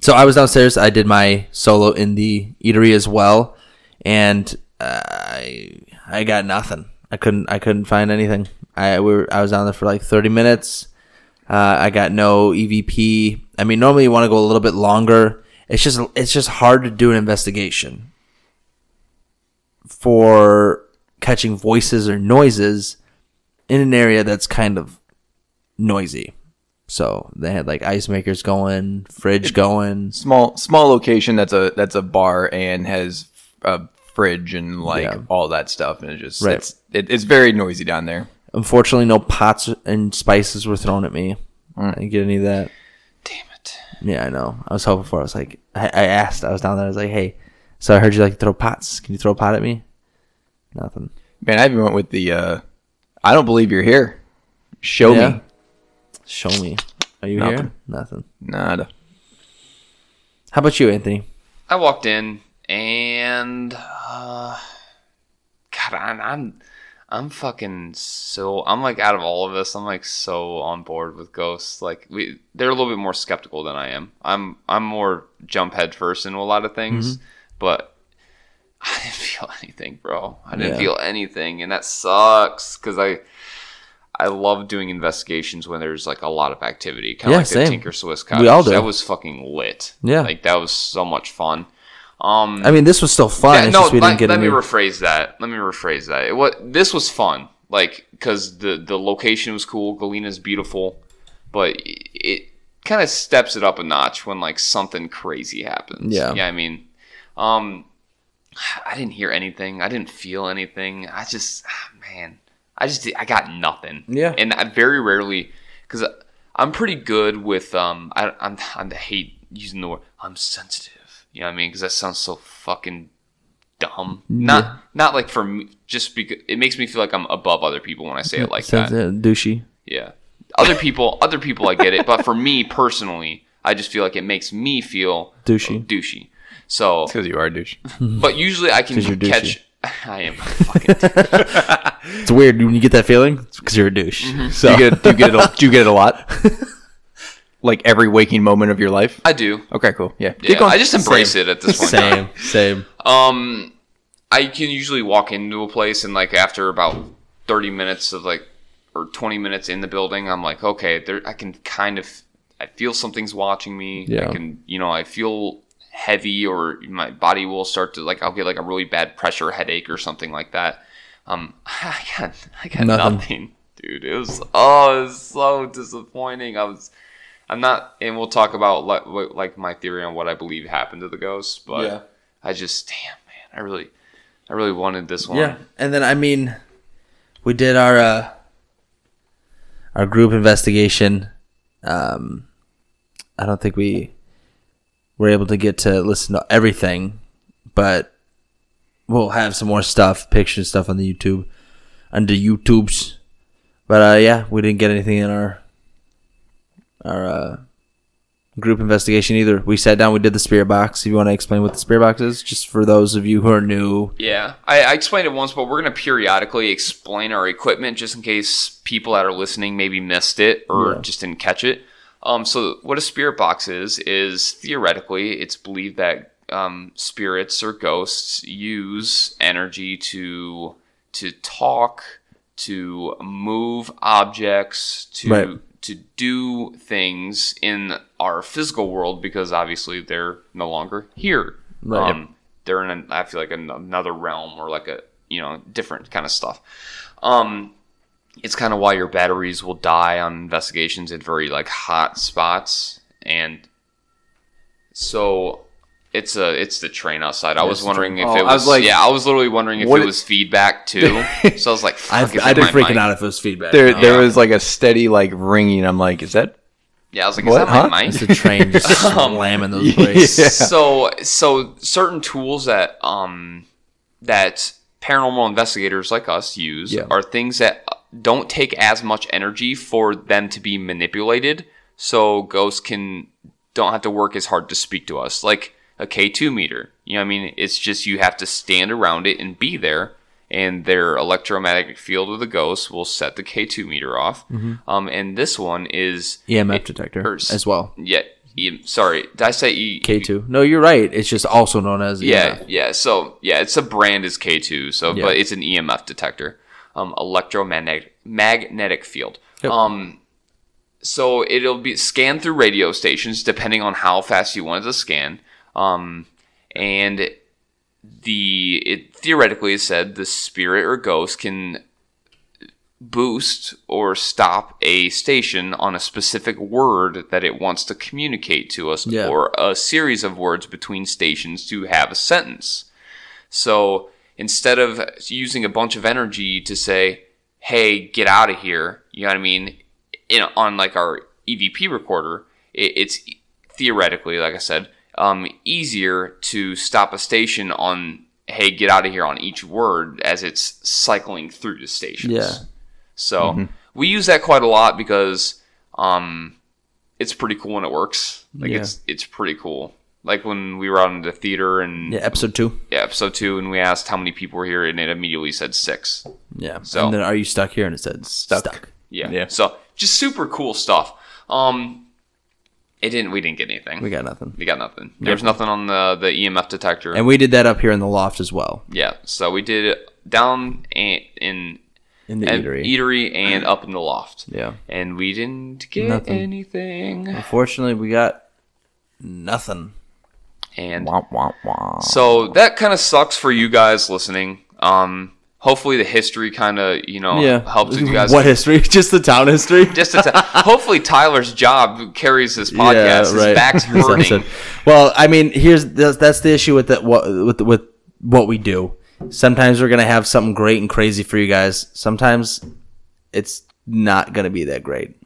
so I was downstairs. I did my solo in the eatery as well, and I I got nothing. I couldn't I couldn't find anything. I we were, I was down there for like thirty minutes. Uh, I got no EVP. I mean, normally you want to go a little bit longer. It's just it's just hard to do an investigation for catching voices or noises in an area that's kind of noisy. So they had like ice makers going, fridge going. Small small location that's a that's a bar and has a fridge and like Yeah. all that stuff and it just Right. it's it, it's very noisy down there. Unfortunately, no pots and spices were thrown at me. Mm. I didn't get any of that. Damn it. Yeah, I know. I was hoping for. it. I was like, I, I asked. I was down there. I was like, hey, so I heard you like to throw pots. Can you throw a pot at me? Nothing. Man, I even went with the uh I don't believe you're here. Show Yeah. me. Show me. Are you here? Nothing. Nothing. Nada. How about you, Anthony? I walked in and uh, God, I'm, I'm I'm fucking so I'm like out of all of this, I'm like so on board with ghosts. Like we, they're a little bit more skeptical than I am. I'm I'm more jump head first into a lot of things, but <laughs> I didn't feel anything, bro. I didn't Yeah. feel anything, and that sucks because I. I love doing investigations when there's like a lot of activity, kind of Yeah, like same. the Tinker Swiss Cottage. We all do. That was fucking lit. Yeah. like that was so much fun. Um, I mean, this was still fun. yeah, no, just we let, didn't get let me rephrase that. Let me rephrase that. It, what this was fun, like because the the location was cool. Galena's beautiful, but it, it kind of steps it up a notch when like something crazy happens. Yeah. yeah. I mean, um, I didn't hear anything. I didn't feel anything. I just, ah, man, I just, I got nothing. Yeah. And I very rarely, because I'm pretty good with, um, I, I'm, I'm, I hate using the word, I'm sensitive. You know what I mean? Because that sounds so fucking dumb. Not, not like for me, just because it makes me feel like I'm above other people when I say it like that. douchey. Yeah. Other people, other people, I get it, but for me personally, I just feel like it makes me feel <laughs> Douchey. douchey. So, Because you are a douche. <laughs> but usually I can 'Cause you're catch. <laughs> I am fucking. <laughs> It's weird when you get that feeling because you're a douche. Mm-hmm. So Do you get, do you get it? A, do you get it a lot? like every waking moment of your life? I do. Okay, cool. Yeah. Keep Yeah, going. I just embrace it at this point. same, same. Um, I can usually walk into a place and like after about thirty minutes of like or twenty minutes in the building, I'm like, okay, there. I can kind of. I feel something's watching me. Yeah. I can, you know, I feel heavy or my body will start to like I'll get like a really bad pressure headache or something like that. Um, <laughs> I got I got Nothing. nothing, dude. It was oh, it was so disappointing. I was. I'm not, and we'll talk about like, what- like my theory on what I believe happened to the ghosts, but Yeah. I just, damn man, I really, I really wanted this one. Yeah, and then I mean, we did our uh, our group investigation. Um, I don't think we were able to get to listen to everything, but we'll have some more stuff, pictures, stuff on the YouTube, the YouTubes. But uh, yeah, we didn't get anything in our our uh, group investigation either. We sat down, we did the spirit box. If you want to explain what the spirit box is, just for those of you who are new. Yeah, I, I explained it once, but we're going to periodically explain our equipment just in case people that are listening maybe missed it or Yeah. just didn't catch it. Um, so, what a spirit box is is theoretically, it's believed that um, spirits or ghosts use energy to to talk, to move objects, to Right. to do things in our physical world because obviously they're no longer here. Right. Um, they're in, an, I feel like, an, another realm or like a you know different kind of stuff. Um, it's kind of why your batteries will die on investigations in very like hot spots, and so it's a it's the train outside. I was wondering train. if Oh, it I was, was like, yeah, I was literally wondering if what it it- was feedback too. <laughs> so I was like, I've, is I it did freaking mic? out if it was feedback. there, there Yeah. was like a steady like ringing. I'm like, is that? Yeah, I was like, What, is that huh? my mic? It's a train just <laughs> <laughs> Um, slamming those brakes. Yeah. so so certain tools that um that paranormal investigators like us use Yeah. are things that don't take as much energy for them to be manipulated so ghosts can don't have to work as hard to speak to us like a K2 meter you know I mean it's just you have to stand around it and be there and their electromagnetic field of the ghost will set the K2 meter off um and this one is EMF it- detector or as well. yeah E- sorry did I say E K2. No, you're right. It's just also known as E yeah, EMF. yeah. So yeah, it's a brand is K2. So Yeah. but it's an EMF detector, um, electromagnetic magnetic field. Yep. Um, so it'll be scanned through radio stations depending on how fast you want it to scan. Um, and the it theoretically is said the spirit or ghost can boost or stop a station on a specific word that it wants to communicate to us Yeah. or a series of words between stations to have a sentence. So instead of using a bunch of energy to say, "Hey, get out of here," you know what I mean? In on like our EVP recorder, it, it's theoretically, like I said, um, easier to stop a station on "Hey, get out of here" on each word as it's cycling through the stations. Yeah. So we use that quite a lot because um, it's pretty cool when it works. Like Yeah. it's it's pretty cool. Like when we were out in the theater and Yeah, episode two. yeah, episode two, and we asked how many people were here, and it immediately said six. Yeah. So- and then are you stuck here? And it said stuck. Yeah, Yeah. So just super cool stuff. Um, it didn't. We didn't get anything. We got nothing. We got nothing. There was nothing on the the EMF detector. And we did that up here in the loft as well. yeah, so we did it down in in In the eatery. eatery and up in the loft. Yeah. and we didn't get Nothing. anything. Unfortunately, we got nothing. And Wah, wah, wah. So that kind of sucks for you guys listening. Um, hopefully the history kind of you know yeah. helps you guys. What history? <laughs> Just the town history? <laughs> Just to t- hopefully Tyler's job carries this podcast. His back's <laughs> hurting. Well, I mean, here's that's, that's the issue with that. What with with what we do. Sometimes we're gonna have something great and crazy for you guys. Sometimes it's not gonna be that great.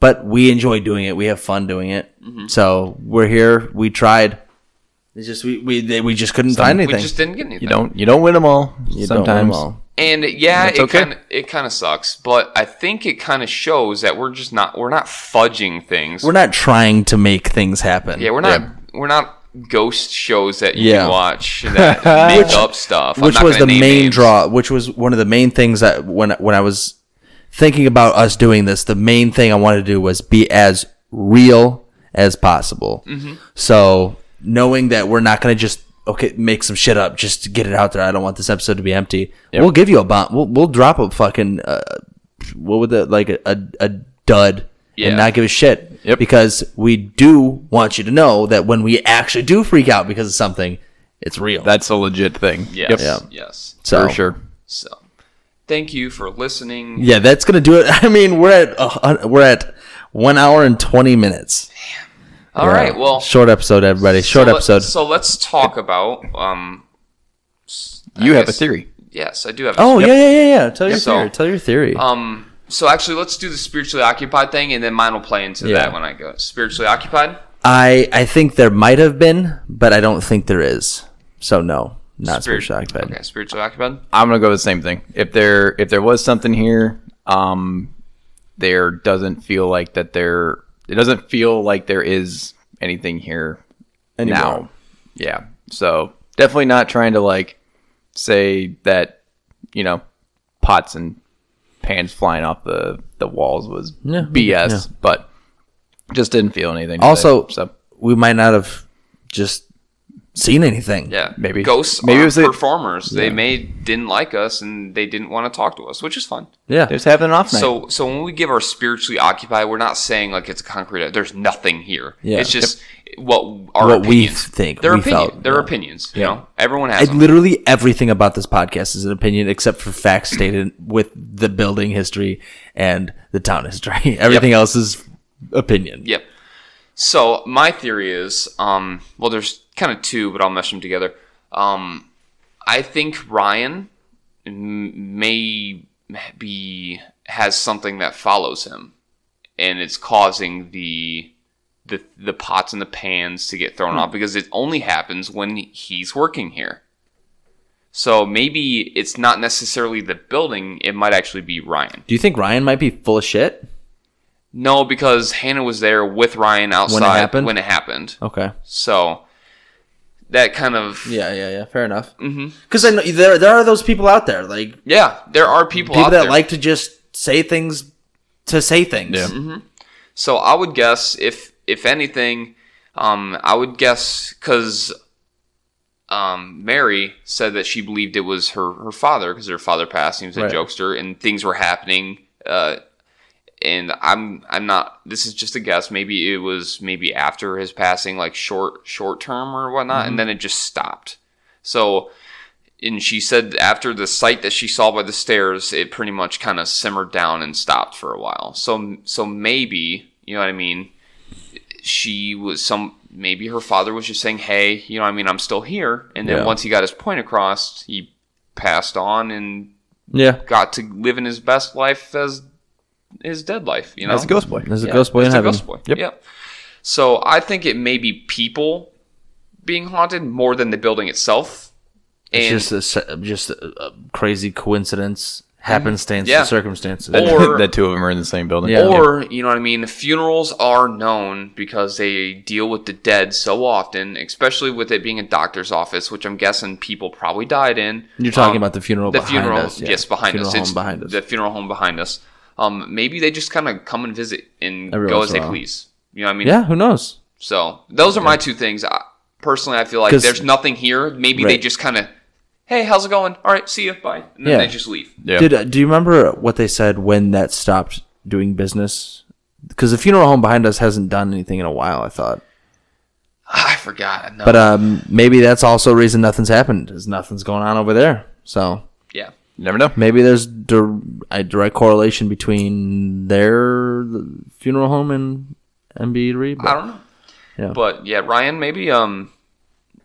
But we enjoy doing it. We have fun doing it. Mm-hmm. So we're here. We tried. It's just we we they, we just couldn't find anything. We anything. just didn't get anything. You don't you don't win them all. You don't win 'em sometimes. all. And yeah, That's it okay. kind of it kind of sucks, but I think it kind of shows that we're just not we're not fudging things. We're not trying to make things happen. yeah, we're not we're not ghost shows that you Yeah. can watch <laughs> that make up stuff. I'm which not was the name main names. draw which was one of the main things that when when I was thinking about us doing this the main thing I wanted to do was be as real as possible Mm-hmm. so knowing that we're not going to just okay make some shit up just to get it out there I don't want this episode to be empty we'll give you a bomb we'll, we'll drop a fucking uh, what would that like a, a, a dud Yeah. and not give a shit Yep. because we do want you to know that when we actually do freak out because of something it's real That's a legit thing. Yes, Yeah. yes. so For sure. So, thank you for listening. Yeah, that's gonna do it. <laughs> I mean, we're at uh, we're at one hour and twenty minutes. All right, well, short episode, everybody. Short so let- episode. so let's talk about um. s- I You have a theory. Yes, I do have. a oh yeah, yeah, yeah, yeah. Tell your So- theory. Tell your theory. Um. So actually, let's do the spiritually occupied thing, and then mine will play into Yeah. that when I go spiritually occupied. I I think there might have been, but I don't think there is. So no, not Spirit- spiritual occupied. Okay, spiritually occupied. I'm gonna go with the same thing. If there if there was something here, um, there doesn't feel like that there. It doesn't feel like there is anything here Anymore. now. Yeah. So definitely not trying to like say that you know pots and pans flying off the the walls was BS, but just didn't feel anything. Also, today, so we might not have just seen anything. Yeah, Maybe. ghosts Maybe maybe it are was a- performers. They may didn't like us and they didn't want to talk to us, which is fun. yeah. they're just having an off night. So, so when we give our spiritually occupied, we're not saying like it's a concrete. There's nothing here. Yeah. it's just what our What we think, Their we opinion. felt, Their yeah. opinions. You know, everyone has I, them. literally everything about this podcast is an opinion, except for facts stated with the building history and the town history. <laughs> Everything else is opinion. Yep. So my theory is, um, well, there's kind of two, but I'll mesh them together. Um, I think Ryan may be has something that follows him, and it's causing the the the pots and the pans to get thrown off because it only happens when he's working here. So maybe it's not necessarily the building; it might actually be Ryan. Do you think Ryan might be full of shit? No, because Hannah was there with Ryan outside happened? when it happened. Okay. So that kind of yeah, Yeah, yeah. Fair enough. Because I know there there are those people out there, like yeah there are people, people that there. like to just say things to say things. Yeah. So I would guess if if anything, um, I would guess because um, Mary said that she believed it was her her father because her father passed. He was a Right. jokester, and things were happening. Uh, and I'm I'm not. This is just a guess. Maybe it was maybe after his passing, like short short term or whatnot, and mm-hmm. then it just stopped. So. And she said after the sight that she saw by the stairs, it pretty much kind of simmered down and stopped for a while. So, so maybe you know what I mean. She was some maybe her father was just saying, "Hey, you know, what I mean, I'm still here." And then Yeah. once he got his point across, he passed on and Yeah. got to live in his best life as his dead life. You know, That's a ghost boy. There's a Yeah, ghost boy in a heaven. ghost boy. Yep. Yep. So I think it may be people being haunted more than the building itself. And It's just a just a, a crazy coincidence, happenstance, Yeah. circumstances. Or- <laughs> that two of them are in the same building. Yeah. Or, you know what I mean? Funerals are known because they deal with the dead so often, especially with it being a doctor's office, which I'm guessing people probably died in. You're talking Um, about the funeral the behind funeral, us, yeah. yes, behind Funeral us. home It's behind us. The funeral home behind us. Um, maybe they just kind of come and visit and Every go as they while. please. You know what I mean? yeah, who knows? So those are my two things. I, personally, I feel like there's nothing here. Maybe they just kind of, hey, how's it going? All right, see you, bye, and then Yeah. they just leave. Yeah. Did uh, do you remember what they said when that stopped doing business? Because the funeral home behind us hasn't done anything in a while. I thought, <sighs> I forgot. No. but um, maybe that's also a reason nothing's happened. Is nothing's going on over there. So yeah, You never know. maybe there's dir- a direct correlation between their funeral home and Embe Reed. I don't know. Yeah. But yeah, Ryan, maybe um,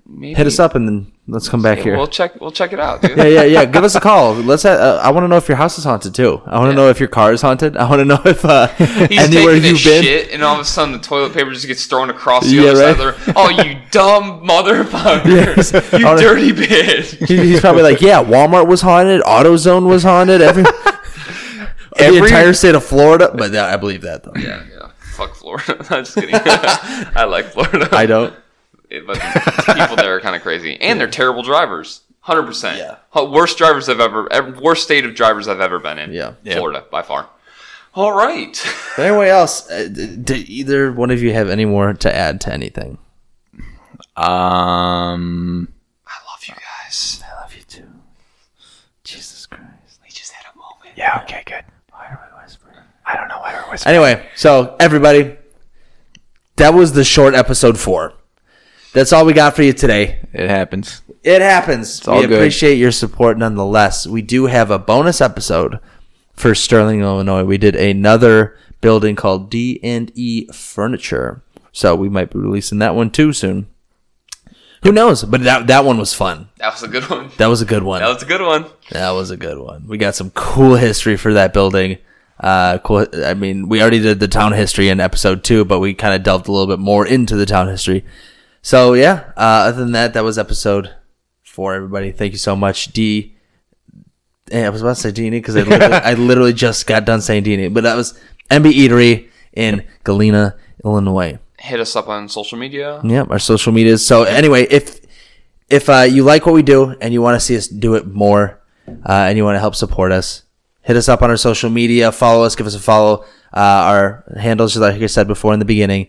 maybe Hit us up and then Let's come back here. We'll check. We'll check it out, dude. yeah, yeah, yeah. Give us a <laughs> call. Let's. Uh, I want to know if your house is haunted too. I want to Yeah. know if your car is haunted. I want to know if uh, <laughs> He's <laughs> anywhere taking you've been. shit, and all of a sudden the toilet paper just gets thrown across the Yeah, other right. side of the room. Oh, you dumb Yes. motherfucker! you dirty bitch! He- He's probably like, yeah, Walmart was haunted, AutoZone was haunted, every, the entire state of Florida. But I believe that though. yeah, yeah. Fuck Florida. I'm just kidding. I like Florida. I don't. It- but the people there are kind of crazy, and they're terrible drivers. Hundred percent. Yeah. Worst drivers I've ever, ev- worst state of drivers I've ever been in. Yeah. Yeah. Florida by far. All right. But anyway, else, uh, did either one of you have any more to add to anything? Um, I love you guys. I love you too. Jesus Christ. We just had a moment. yeah, okay, good. Why are we whispering? I don't know why we're whispering. Anyway, so everybody, that was the short episode four. That's all we got for you today. It happens. It happens. all we good. appreciate your support nonetheless. We do have a bonus episode for Sterling, Illinois. We did another building called D and E Furniture, so we might be releasing that one too soon. Who knows? But that that one was fun. That was a good one. That was a good one. That was a good one. That was a good one. We got some cool history for that building. Uh, cool. I mean, we already did the town history in episode two, but we kind of delved a little bit more into the town history. So yeah. Uh, other than that, that was episode four. Everybody, thank you so much, D. Hey, I was about to say Dini because I, <laughs> literally- I literally just got done saying Dini, but that was Embe Eatery in Galena, Illinois. Hit us up on social media. Yep, our social medias. So anyway, if if uh, you like what we do and you want to see us do it more, uh, and you want to help support us, hit us up on our social media. Follow us. Give us a follow. Uh, our handles, like I said before in the beginning,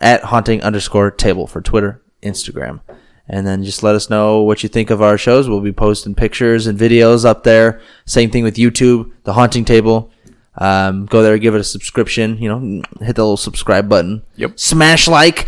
at haunting underscore table for Twitter, Instagram. And then just let us know what you think of our shows. We'll be posting pictures and videos up there. Same thing with YouTube, the haunting table. Um, go there, give it a subscription. You know, hit the little subscribe button. Yep. Smash like.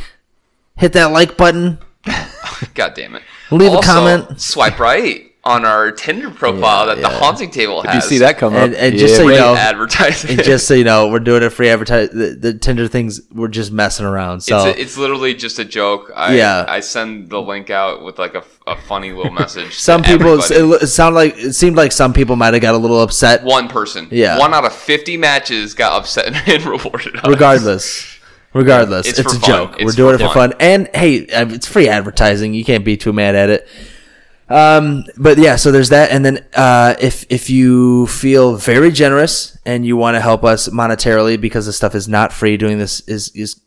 Hit that like button. <laughs> God damn it. Leave a comment. Swipe right on our Tinder profile Yeah, that the haunting table has. If you see that come And- up, and just so you know- advertising. And just so you know, we're doing a free advertise. The, the Tinder things, we're just messing around. So it's, a, it's literally just a joke. I, Yeah. I send the link out with like a, a funny little message. <laughs> some to people, everybody. it, it sounded like it seemed like some people might have got a little upset. one person. Yeah. One out of 50 matches got upset <laughs> and rewarded us. regardless regardless It's it's, for a fun. joke It's we're doing for it for fun. fun and hey it's free advertising you can't be too mad at it um but yeah so there's that. And then uh if if you feel very generous and you want to help us monetarily because the stuff is not free doing this is is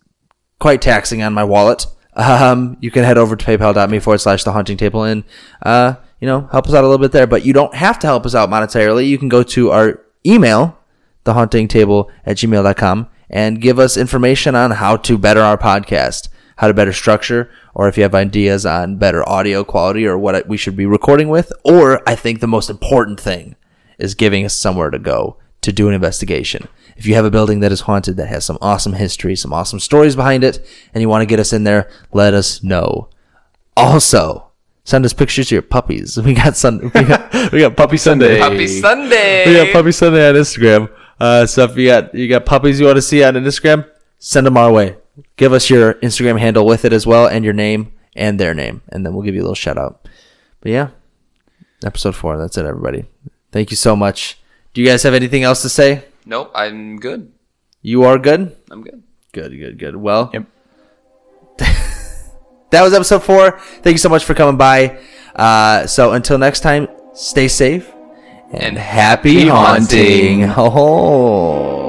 quite taxing on my wallet. Um you can head over to paypal.me forward slash the haunting table and uh you know help us out a little bit there. But you don't have to help us out monetarily. You can go to our email thehauntingtable at gmail.com and give us information on how to better our podcast, how to better structure, or if you have ideas on better audio quality or what we should be recording with. Or I think the most important thing is giving us somewhere to go to do an investigation. If you have a building that is haunted that has some awesome history, some awesome stories behind it, and you want to get us in there, let us know. Also, send us pictures of your puppies. <laughs> We got sun. We got, we got puppy Sunday. Puppy Sunday. We got Puppy Sunday on Instagram. Uh, so if you got you got puppies you want to see on Instagram, send them our way. Give us your Instagram handle with it as well, and your name and their name, and then we'll give you a little shout out. But yeah, episode four. That's it, everybody. Thank you so much. Do you guys have anything else to say? Nope, I'm good. You are good. I'm good. Good, good, good. Well, Yep. <laughs> that was episode four. Thank you so much for coming by. Uh, so until next time, stay safe and, And happy happy haunting. haunting. <laughs> Oh.